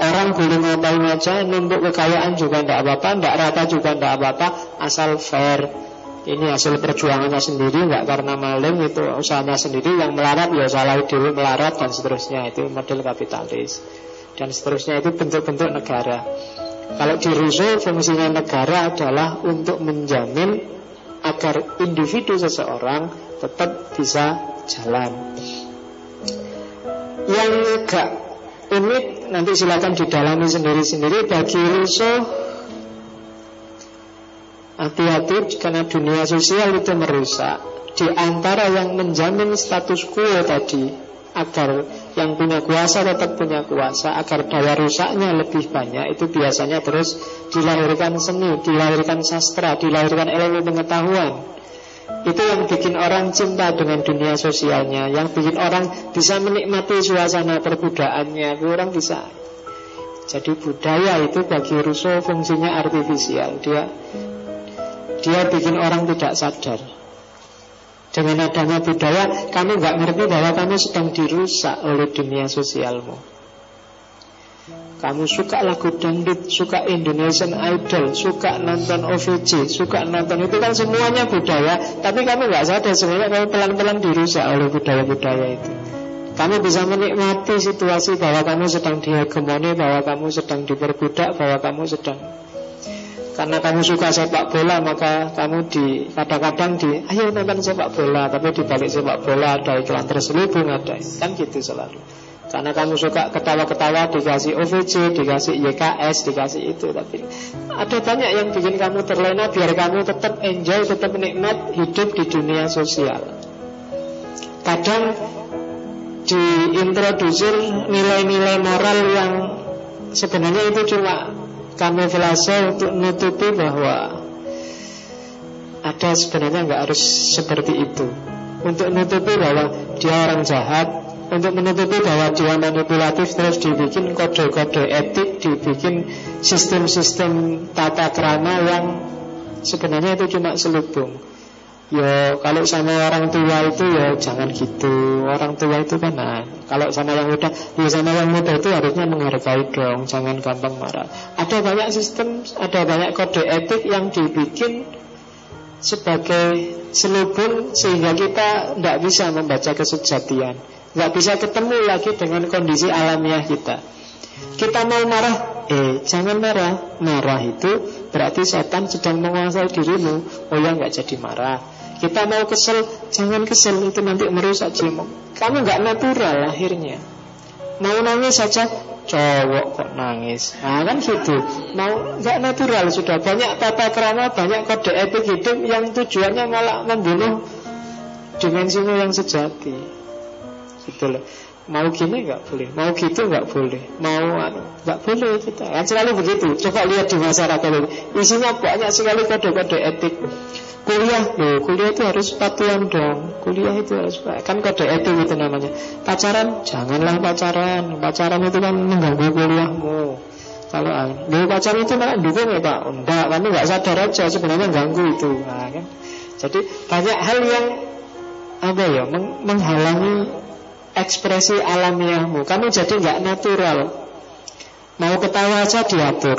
Orang boleh ngapain aja Numpuk kekayaan juga tidak apa-apa Tidak rata juga tidak apa-apa Asal fair Ini hasil perjuangannya sendiri Tidak karena maling itu usahanya sendiri Yang melarat ya salah diri melarat Dan seterusnya itu model kapitalis Dan seterusnya itu bentuk-bentuk negara kalau di Rousseau fungsinya negara adalah untuk menjamin agar individu seseorang tetap bisa jalan. Yang agak unik nanti silakan didalami sendiri-sendiri bagi Rousseau hati-hati karena dunia sosial itu merusak. Di antara yang menjamin status quo tadi agar yang punya kuasa tetap punya kuasa agar daya rusaknya lebih banyak itu biasanya terus dilahirkan seni, dilahirkan sastra, dilahirkan ilmu pengetahuan. Itu yang bikin orang cinta dengan dunia sosialnya, yang bikin orang bisa menikmati suasana perbudaannya, orang bisa. Jadi budaya itu bagi Rousseau fungsinya artifisial, dia dia bikin orang tidak sadar. Dengan adanya budaya, kamu nggak ngerti bahwa kamu sedang dirusak oleh dunia sosialmu. Kamu suka lagu dangdut, suka Indonesian Idol, suka nonton OVJ, suka nonton itu kan semuanya budaya, tapi kamu nggak sadar sebenarnya kamu pelan-pelan dirusak oleh budaya-budaya itu. Kamu bisa menikmati situasi bahwa kamu sedang dihegemoni, bahwa kamu sedang diperbudak, bahwa kamu sedang karena kamu suka sepak bola maka kamu di kadang-kadang di ayo nonton sepak bola tapi di balik sepak bola ada iklan terselubung ada kan gitu selalu. Karena kamu suka ketawa-ketawa dikasih OVJ, dikasih YKS, dikasih itu tapi ada banyak yang bikin kamu terlena biar kamu tetap enjoy, tetap nikmat hidup di dunia sosial. Kadang diintrodusir nilai-nilai moral yang sebenarnya itu cuma kamuflase untuk menutupi bahwa ada sebenarnya nggak harus seperti itu. Untuk menutupi bahwa dia orang jahat untuk menutupi bahwa dia manipulatif terus dibikin kode-kode etik dibikin sistem-sistem tata krama yang sebenarnya itu cuma selubung Ya kalau sama orang tua itu ya jangan gitu. Orang tua itu kan nah, Kalau sama yang muda Ya sama yang muda itu harusnya menghargai dong Jangan gampang marah. Ada banyak sistem Ada banyak kode etik yang dibikin Sebagai selubung Sehingga kita tidak bisa membaca kesejatian. Tidak bisa ketemu lagi dengan kondisi alamiah kita. Kita mau marah Eh jangan marah. Marah itu berarti setan sedang menguasai dirimu. Oh ya nggak jadi marah kita mau kesel, jangan kesel itu nanti merusak jiwa. Kamu nggak natural akhirnya. Mau nangis saja, cowok kok nangis. Nah kan gitu. Mau nggak natural sudah banyak tata kerama, banyak kode etik hidup yang tujuannya malah membunuh dimensimu yang sejati. Gitu loh. Mau gini nggak boleh, mau gitu nggak boleh, mau anu nggak boleh kita. Kan selalu begitu. Coba lihat di masyarakat ini, isinya banyak sekali kode-kode etik. Kuliah, loh, kuliah itu harus patuhan dong. Kuliah itu harus kan kode etik itu namanya. Pacaran, janganlah pacaran. Pacaran itu kan mengganggu kuliahmu. Kalau lo pacaran itu malah dukung ya pak, enggak, kamu nggak sadar aja sebenarnya ganggu itu. Nah, kan? Jadi banyak hal yang apa ya menghalangi ekspresi alamiahmu. Kamu jadi nggak natural. Mau ketawa aja diatur.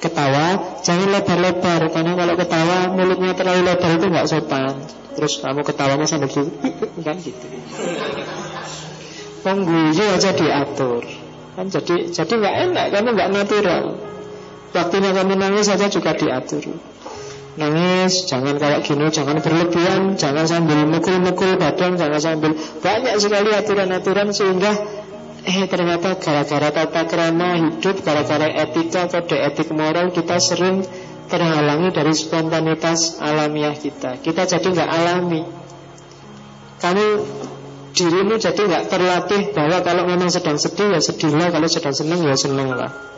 Ketawa jangan lebar-lebar karena kalau ketawa mulutnya terlalu lebar itu nggak sopan. Terus kamu ketawanya sambil gitu, kan gitu. Pengguyu aja diatur. Kan jadi jadi nggak enak, kamu nggak natural. Waktunya kamu nangis saja juga diatur. Nangis, jangan kayak gini, jangan berlebihan, jangan sambil mukul-mukul badan, jangan sambil banyak sekali aturan-aturan sehingga eh ternyata gara-gara tata kerama hidup, gara-gara etika, kode etik moral kita sering terhalangi dari spontanitas alamiah kita. Kita jadi nggak alami. Kamu dirimu jadi nggak terlatih bahwa kalau memang sedang sedih ya sedihlah, kalau sedang senang ya senanglah.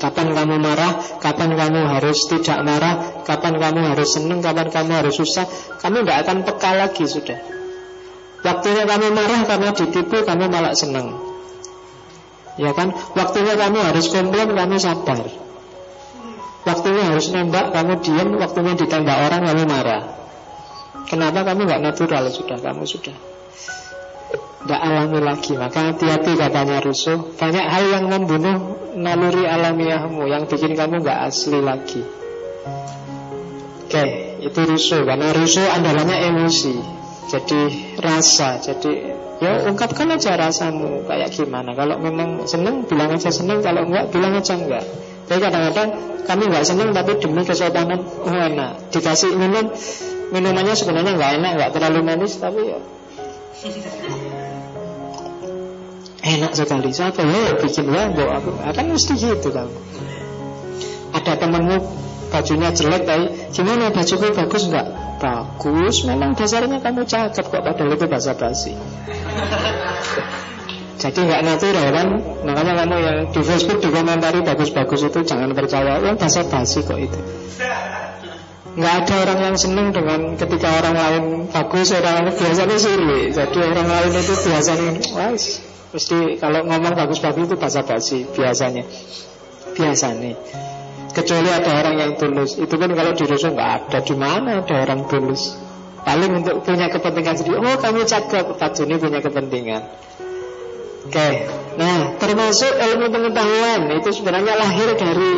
Kapan kamu marah, kapan kamu harus tidak marah, kapan kamu harus senang, kapan kamu harus susah, kamu tidak akan peka lagi sudah. Waktunya kamu marah karena ditipu, kamu malah senang. Ya kan? Waktunya kamu harus komplain, kamu sabar. Waktunya harus nembak, kamu diam, waktunya ditembak orang, kamu marah. Kenapa kamu nggak natural sudah? Kamu sudah tidak alami lagi. Maka hati-hati katanya Rusuh Banyak hal yang membunuh naluri alamiahmu Yang bikin kamu nggak asli lagi. Oke, itu rusuh Karena rusuh andalannya emosi. Jadi rasa Jadi ya ungkapkan aja rasamu. Kayak gimana? Kalau memang seneng bilang aja seneng. Kalau enggak bilang aja enggak. Tapi kadang-kadang kami nggak seneng Tapi demi kesopanan oh enak. Dikasih minum Minumannya sebenarnya nggak enak nggak terlalu manis Tapi ya Enak sekali Siapa ya bikin bawa aku. Akan mesti gitu kamu Ada temanmu bajunya jelek tapi Gimana? Bajuku bagus enggak? Bagus. Memang dasarnya kamu cakep kok Padahal itu bahasa basi. Jadi nggak natural kan? Makanya kamu yang di Facebook dikomentari bagus-bagus itu Jangan percaya. Yang bahasa basi kok itu. Nggak ada orang yang senang dengan ketika orang lain bagus, orang lain biasanya sih Jadi orang lain itu biasanya, wah, Mesti kalau ngomong bagus-bagus itu bahasa basi biasanya. Biasanya. Kecuali ada orang yang tulus. Itu kan kalau di rusuh nggak ada. Di mana ada orang tulus? Paling untuk punya kepentingan sendiri. Oh kamu cakep, Pak ini punya kepentingan. Oke, nah termasuk ilmu pengetahuan itu sebenarnya lahir dari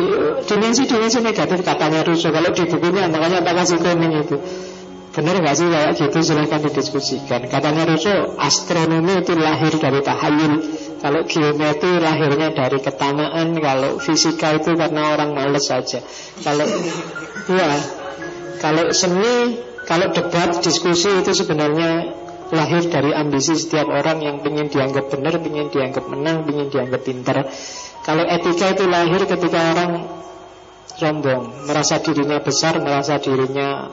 dimensi-dimensi negatif katanya Rusuh. Kalau di bukunya makanya tak kasih itu. Benar nggak sih kayak gitu? Silahkan didiskusikan. Katanya Russo astronomi itu lahir dari tahayul Kalau geometri lahirnya dari ketamaan Kalau fisika itu karena orang males saja. Kalau ya Kalau seni Kalau debat, diskusi itu sebenarnya Lahir dari ambisi setiap orang yang ingin dianggap benar ingin dianggap menang, ingin dianggap pintar. Kalau etika itu lahir ketika orang sombong Merasa dirinya besar, merasa dirinya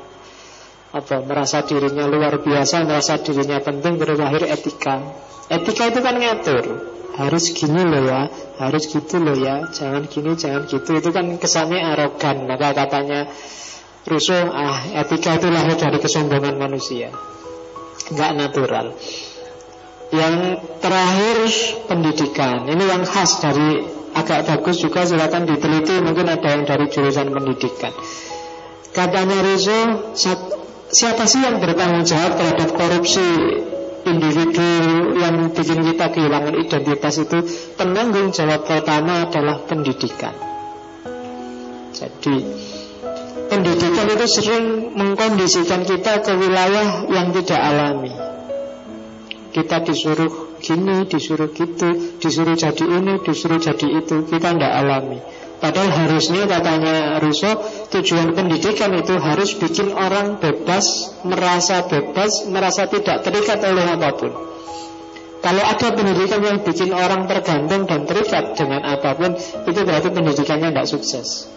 apa merasa dirinya luar biasa, merasa dirinya penting berlahir etika. Etika itu kan ngatur. Harus gini loh ya, harus gitu loh ya, jangan gini, jangan gitu. Itu kan kesannya arogan. Maka katanya Rusuh, ah etika itu lahir dari kesombongan manusia. Nggak natural. Yang terakhir pendidikan. Ini yang khas dari agak bagus juga silakan diteliti. Mungkin ada yang dari jurusan pendidikan. Katanya Rusuh, Siapa sih yang bertanggung jawab terhadap korupsi individu yang bikin kita kehilangan identitas itu penanggung jawab pertama adalah pendidikan. Jadi pendidikan itu sering mengkondisikan kita ke wilayah yang tidak alami. Kita disuruh gini, disuruh gitu, disuruh jadi ini, disuruh jadi itu, kita tidak alami. Padahal harusnya katanya Russo Tujuan pendidikan itu harus bikin orang bebas Merasa bebas Merasa tidak terikat oleh apa pun. Kalau ada pendidikan yang bikin orang tergantung dan terikat dengan apa pun Itu berarti pendidikannya tidak sukses.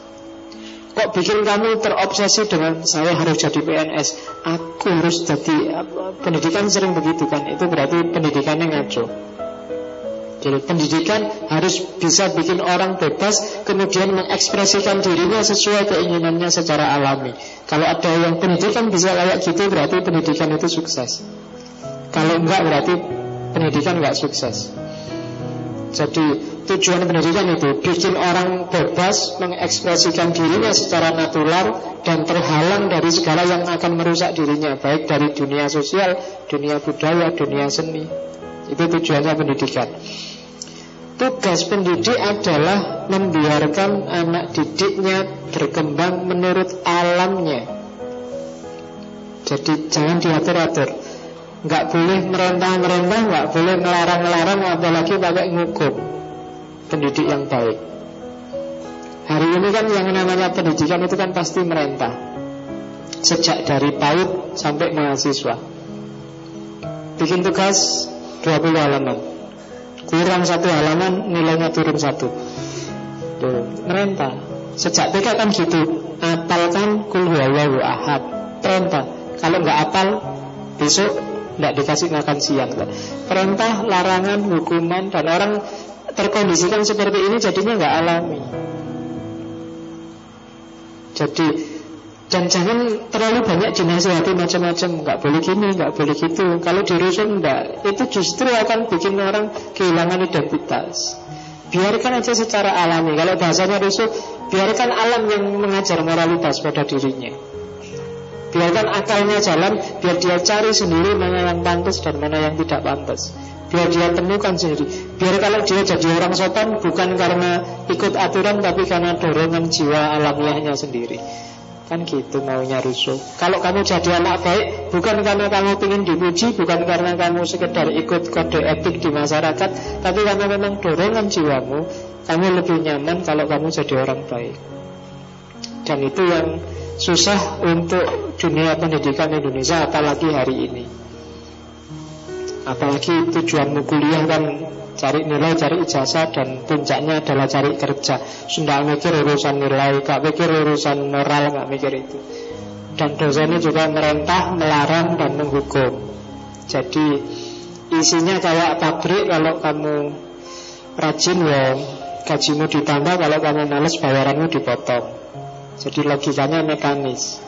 Kok bikin kamu terobsesi dengan Saya harus jadi PNS Aku harus jadi Pendidikan sering begitu kan? Itu berarti pendidikannya ngaco Jadi pendidikan harus bisa bikin orang bebas Kemudian mengekspresikan dirinya sesuai keinginannya secara alami. Kalau ada yang pendidikan bisa kayak gitu Berarti pendidikan itu sukses. Kalau enggak berarti pendidikan enggak sukses. Jadi tujuan pendidikan itu Bikin orang bebas mengekspresikan dirinya secara natural Dan terhalang dari segala yang akan merusak dirinya Baik dari dunia sosial, dunia budaya, dunia seni. Itu tujuannya pendidikan Tugas pendidik adalah membiarkan anak didiknya berkembang menurut alamnya. Jadi jangan diatur-atur. Nggak boleh merentah-merentah, nggak boleh melarang-larang, apalagi pakai ngukum. Pendidik yang baik. Hari ini kan yang namanya pendidikan itu kan pasti merentah. Sejak dari PAUD sampai mahasiswa. Bikin tugas 20 halaman Kurang satu halaman nilainya turun satu. Tuh, merentah Sejak TK kan gitu Apalkan kul huwallahu ahad. Perintah. Kalau nggak apal Besok nggak dikasih makan siang. Perintah, larangan, hukuman Dan orang terkondisikan seperti ini Jadinya nggak alami. Jadi dan jangan terlalu banyak dinasihati macam-macam. Nggak boleh gini, nggak boleh gitu. Kalau di rusun enggak Itu justru akan bikin orang kehilangan identitas. Biarkan aja secara alami. Kalau bahasanya rusuh Biarkan alam yang mengajar moralitas pada dirinya. Biarkan akalnya jalan Biar dia cari sendiri mana yang pantas dan mana yang tidak pantas. Biar dia temukan sendiri. Biar kalau dia jadi orang sopan Bukan karena ikut aturan Tapi karena dorongan jiwa alamiahnya sendiri Kan gitu maunya rusuh Kalau kamu jadi anak baik Bukan karena kamu ingin dipuji Bukan karena kamu sekedar ikut kode etik di masyarakat Tapi karena memang dorongan jiwamu Kamu lebih nyaman kalau kamu jadi orang baik. Dan itu yang susah untuk dunia pendidikan Indonesia Apalagi hari ini. Apalagi tujuanmu kuliah kan Cari nilai, cari ijazah Dan puncaknya adalah cari kerja. Sudah mikir urusan nilai Gak mikir urusan moral, gak mikir itu. Dan dosennya juga merentah, melarang, dan menghukum. Jadi isinya kayak pabrik Kalau kamu rajin ya Gajimu ditambah Kalau kamu males bayaranmu dipotong. Jadi logikanya mekanis.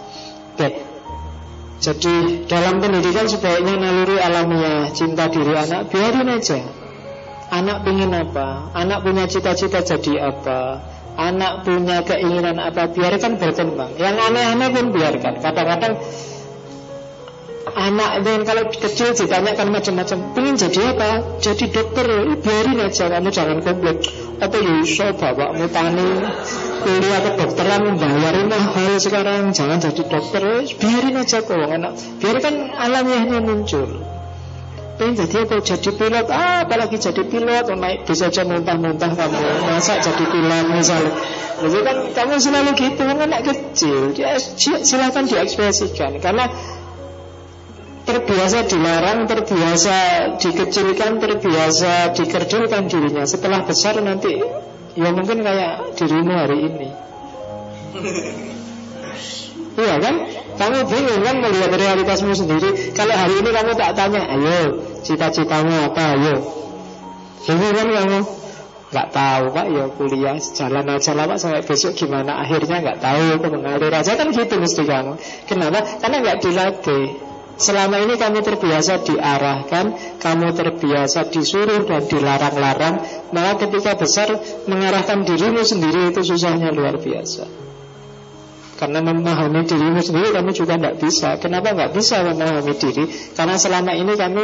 Oke. Jadi dalam pendidikan sebaiknya naluri alamiah cinta diri anak biarin aja Anak ingin apa? Anak punya cita-cita jadi apa? Anak punya keinginan apa? Biarkan berkembang. Yang aneh-aneh pun biarkan. Kadang-kadang anak itu kalau kecil ditanyakan macam-macam pengen jadi apa jadi dokter biarin aja kamu jangan komplain apa ya iso bapakmu tani kuliah kedokteran bayarin mahal sekarang jangan jadi dokter biarin aja kok anak biarkan alamiahnya muncul Pengen jadi apa? Jadi pilot ah, Apalagi jadi pilot oh, naik bisa aja muntah-muntah kamu. Masa jadi pilot misalnya. Jadi kan kamu selalu gitu kan anak kecil. Dia, Silahkan diekspresikan. Karena terbiasa dilarang, terbiasa dikecilkan, terbiasa dikerdilkan dirinya. Setelah besar nanti Ya mungkin kayak dirimu hari ini. Iya kan? Kamu bingung kan melihat realitasmu sendiri? Kalau hari ini kamu tak tanya Ayo, cita-citamu apa? Ayo. Bingung kan kamu? Gak tahu pak, ya kuliah Jalan aja lah pak, sampai besok gimana? Akhirnya gak tahu, aku mengalir aja. Kan gitu mesti kamu. Kenapa? Karena gak dilatih. Selama ini kamu terbiasa diarahkan Kamu terbiasa disuruh dan dilarang-larang Maka ketika besar Mengarahkan dirimu sendiri itu susahnya luar biasa karena memahami dirimu sendiri kamu juga tidak bisa. Kenapa nggak bisa memahami diri? Karena selama ini kamu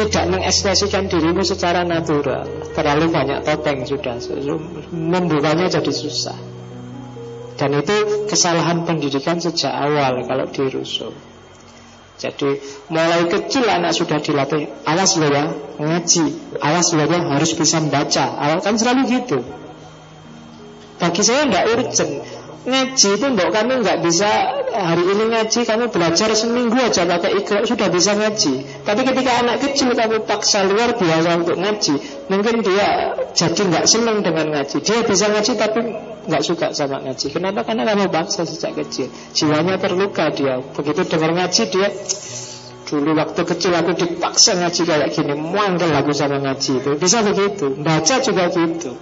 tidak mengekspresikan dirimu secara natural. Terlalu banyak topeng sudah. Membukanya jadi susah. Dan itu kesalahan pendidikan sejak awal Kalau di Russo Jadi mulai kecil anak sudah dilatih Awas loh ya Ngaji. Awas loh ya harus bisa membaca. Awal kan selalu gitu. Bagi saya tidak urgent Ngaji itu mbak kamu nggak bisa hari ini ngaji kamu belajar seminggu aja pakai ikro sudah bisa ngaji. Tapi ketika anak kecil kamu paksa luar biasa untuk ngaji, mungkin dia jadi nggak senang dengan ngaji. Dia bisa ngaji tapi nggak suka sama ngaji. Kenapa? Karena kamu paksa sejak kecil. Jiwanya terluka dia. Begitu dengar ngaji dia Dulu waktu kecil aku dipaksa ngaji kayak gini Muangkel aku sama ngaji itu Bisa begitu Baca juga gitu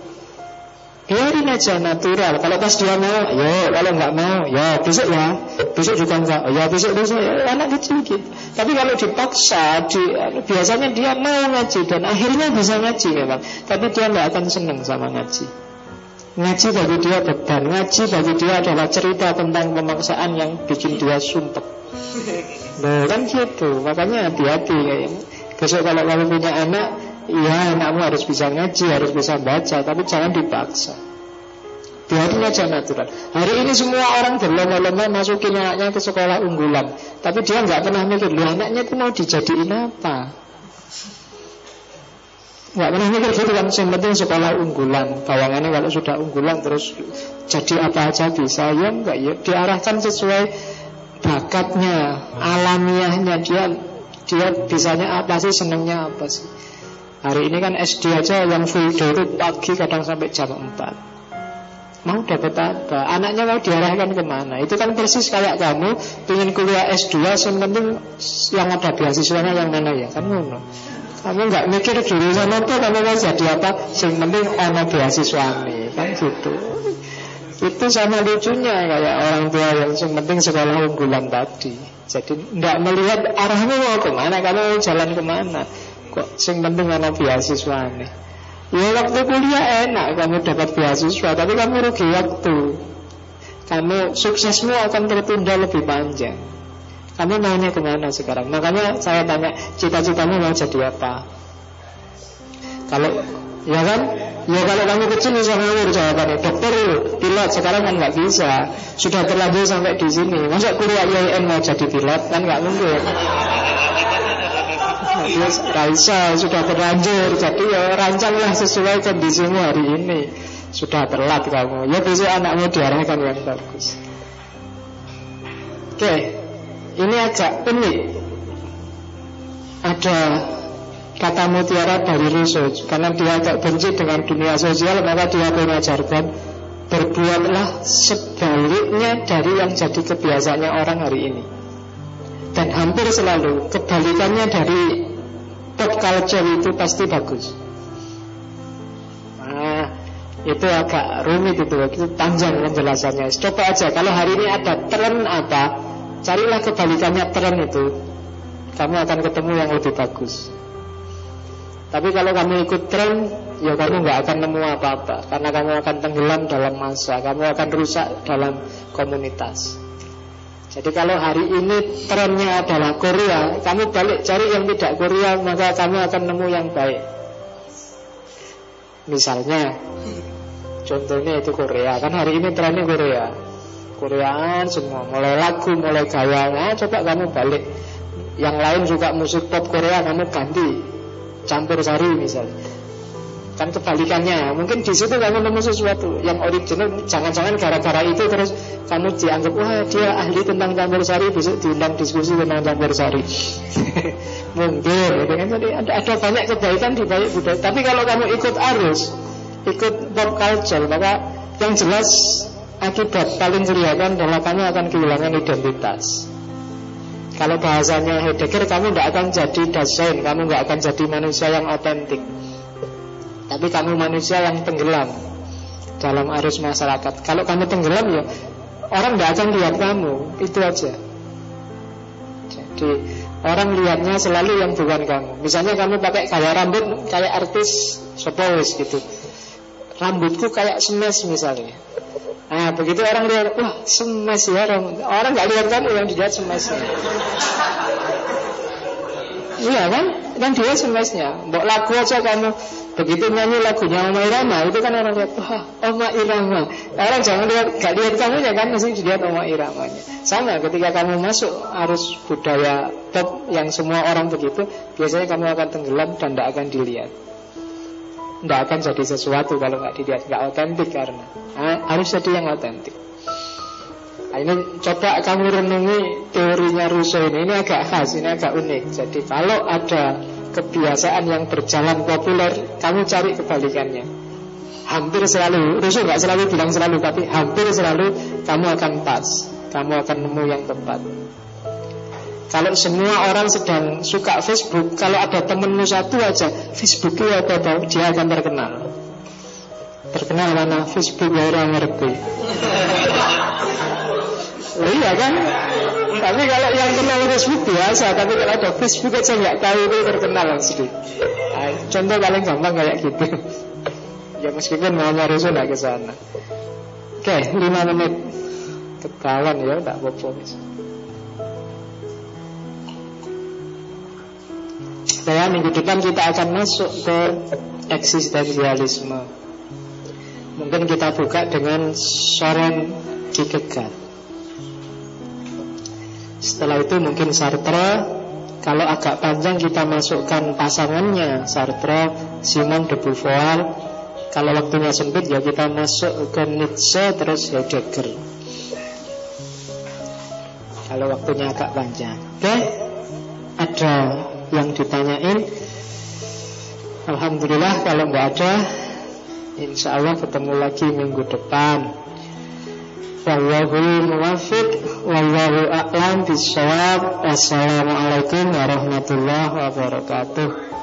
Biarin aja natural. Kalau pas dia mau, ya Kalau nggak mau, ya besok ya. Besok juga enggak, ya besok besok ya, Anak kecil gitu. Tapi kalau dipaksa di, Biasanya dia mau ngaji Dan akhirnya bisa ngaji memang. Tapi dia nggak akan senang sama ngaji. Ngaji bagi dia beban. Ngaji bagi dia adalah cerita tentang pemaksaan Yang bikin dia sumpah Nah kan gitu. Makanya hati-hati. Besok kalau kamu punya anak Ya anakmu harus bisa ngaji Harus bisa baca Tapi jangan dipaksa. Biarin aja natural. Hari ini semua orang berlomba-lomba Masukin anaknya ke sekolah unggulan. Tapi dia nggak pernah mikir Loh anaknya itu mau dijadiin apa? Nggak pernah mikir gitu kan Yang penting sekolah unggulan. Bayangannya kalau sudah unggulan Terus jadi apa aja bisa. Ya enggak ya. Diarahkan sesuai bakatnya, alamiahnya. Dia dia bisanya apa sih, senangnya apa sih. Hari ini kan SD aja yang full day itu pagi kadang sampai jam 4 Mau dapat apa? Anaknya mau diarahkan ke mana? Itu kan persis kayak kamu ingin kuliah S2 Yang penting yang ada beasiswanya yang mana ya? Kan ngono kamu nggak mikir jurusan apa kamu mau jadi apa yang penting ono beasiswa nih kan gitu itu sama lucunya kayak orang tua yang penting sekolah unggulan tadi. Jadi tidak melihat arahmu mau ke mana, kamu jalan ke mana. Kok sing penting ada beasiswa nih. Ya waktu kuliah enak kamu dapat beasiswa, tapi kamu rugi waktu. Kamu suksesmu akan tertunda lebih panjang. Kamu maunya ke mana sekarang? Makanya saya tanya, cita-citamu mau jadi apa? Kalau Ya kan? Ya kalau kamu kecil bisa ngawur jawabannya Dokter, pilot, sekarang kan nggak bisa Sudah terlanjur sampai di sini Masa kuliah IAIN mau jadi pilot? Kan nggak mungkin Raisa sudah terlanjur Jadi ya rancanglah sesuai kondisimu hari ini. Sudah telat kamu. Ya besok anakmu diarahkan yang bagus. Oke Ini agak unik. Ada kata mutiara dari Rousseau karena dia agak benci dengan dunia sosial maka dia mengajarkan berbuatlah sebaliknya dari yang jadi kebiasaannya orang hari ini. Dan hampir selalu kebalikannya dari pop culture itu pasti bagus. Nah itu agak rumit itu itu panjang penjelasannya. Coba aja kalau hari ini ada tren apa carilah kebalikannya tren itu. Kamu akan ketemu yang lebih bagus. Tapi kalau kamu ikut tren, ya kamu nggak akan nemu apa-apa, karena kamu akan tenggelam dalam masa, kamu akan rusak dalam komunitas. Jadi kalau hari ini trennya adalah Korea, kamu balik cari yang tidak Korea, maka kamu akan nemu yang baik. Misalnya, contohnya itu Korea, kan hari ini trennya Korea. Koreaan semua, mulai lagu, mulai gaya, nah, coba kamu balik. Yang lain juga musik pop Korea, kamu ganti campur sari misalnya kan kebalikannya. Mungkin di situ kamu nemu sesuatu yang original. Jangan-jangan gara-gara itu terus kamu dianggap wah dia ahli tentang campur sari besok diundang diskusi tentang campur sari mungkin jadi ada, ada banyak kebaikan di banyak budaya. Tapi kalau kamu ikut arus ikut pop culture maka yang jelas akibat paling kelihatan adalah kamu akan kehilangan identitas. Kalau bahasanya Heidegger Kamu tidak akan jadi dasein Kamu tidak akan jadi manusia yang otentik Tapi kamu manusia yang tenggelam Dalam arus masyarakat. Kalau kamu tenggelam ya Orang tidak akan lihat kamu. Itu aja. Jadi Orang lihatnya selalu yang bukan kamu. Misalnya kamu pakai gaya rambut Kayak artis Sopowis gitu. Rambutku kayak smash misalnya. Nah begitu orang lihat, wah semes ya orang. Orang nggak lihat kamu yang dilihat semesnya. Iya kan? Kan dia semesnya. Mbok lagu aja kamu begitu nyanyi lagunya Oma Irama itu kan orang lihat, wah Oma Irama. Orang jangan lihat, gak lihat kamu ya kan mesti dilihat Oma Iramanya. Sama ketika kamu masuk arus budaya pop yang semua orang begitu, biasanya kamu akan tenggelam dan tidak akan dilihat tidak akan jadi sesuatu kalau nggak dilihat nggak otentik karena harus jadi yang otentik. Nah, ini coba kamu renungi teorinya Rousseau ini, ini agak khas, ini agak unik. Jadi kalau ada kebiasaan yang berjalan populer, kamu cari kebalikannya. Hampir selalu, Rousseau nggak selalu bilang selalu, tapi hampir selalu kamu akan pas, kamu akan nemu yang tepat. Kalau semua orang sedang suka Facebook Kalau ada temenmu satu aja Facebook itu apa tahu Dia akan terkenal Terkenal mana Facebook ya orang ngerti oh, Iya kan? Tapi kalau yang kenal Facebook biasa Tapi kalau ada Facebook aja nggak tahu itu terkenal sedih nah, Contoh paling gampang kayak gitu. Ya meskipun mau Rasul nggak ke sana. Oke, lima menit. Ketahuan ya, tak apa-apa. Saya minggu depan kita akan masuk ke eksistensialisme. Mungkin kita buka dengan Soren Kierkegaard Setelah itu mungkin Sartre Kalau agak panjang kita masukkan pasangannya Sartre, Simon de Beauvoir. Kalau waktunya sempit ya kita masuk ke Nietzsche terus Heidegger. Kalau waktunya agak panjang. Oke? Ada yang ditanyain? Alhamdulillah kalau nggak ada Insya Allah ketemu lagi minggu depan Wallahu muwafiq Wallahu a'lam bisawab Wassalamualaikum warahmatullahi wabarakatuh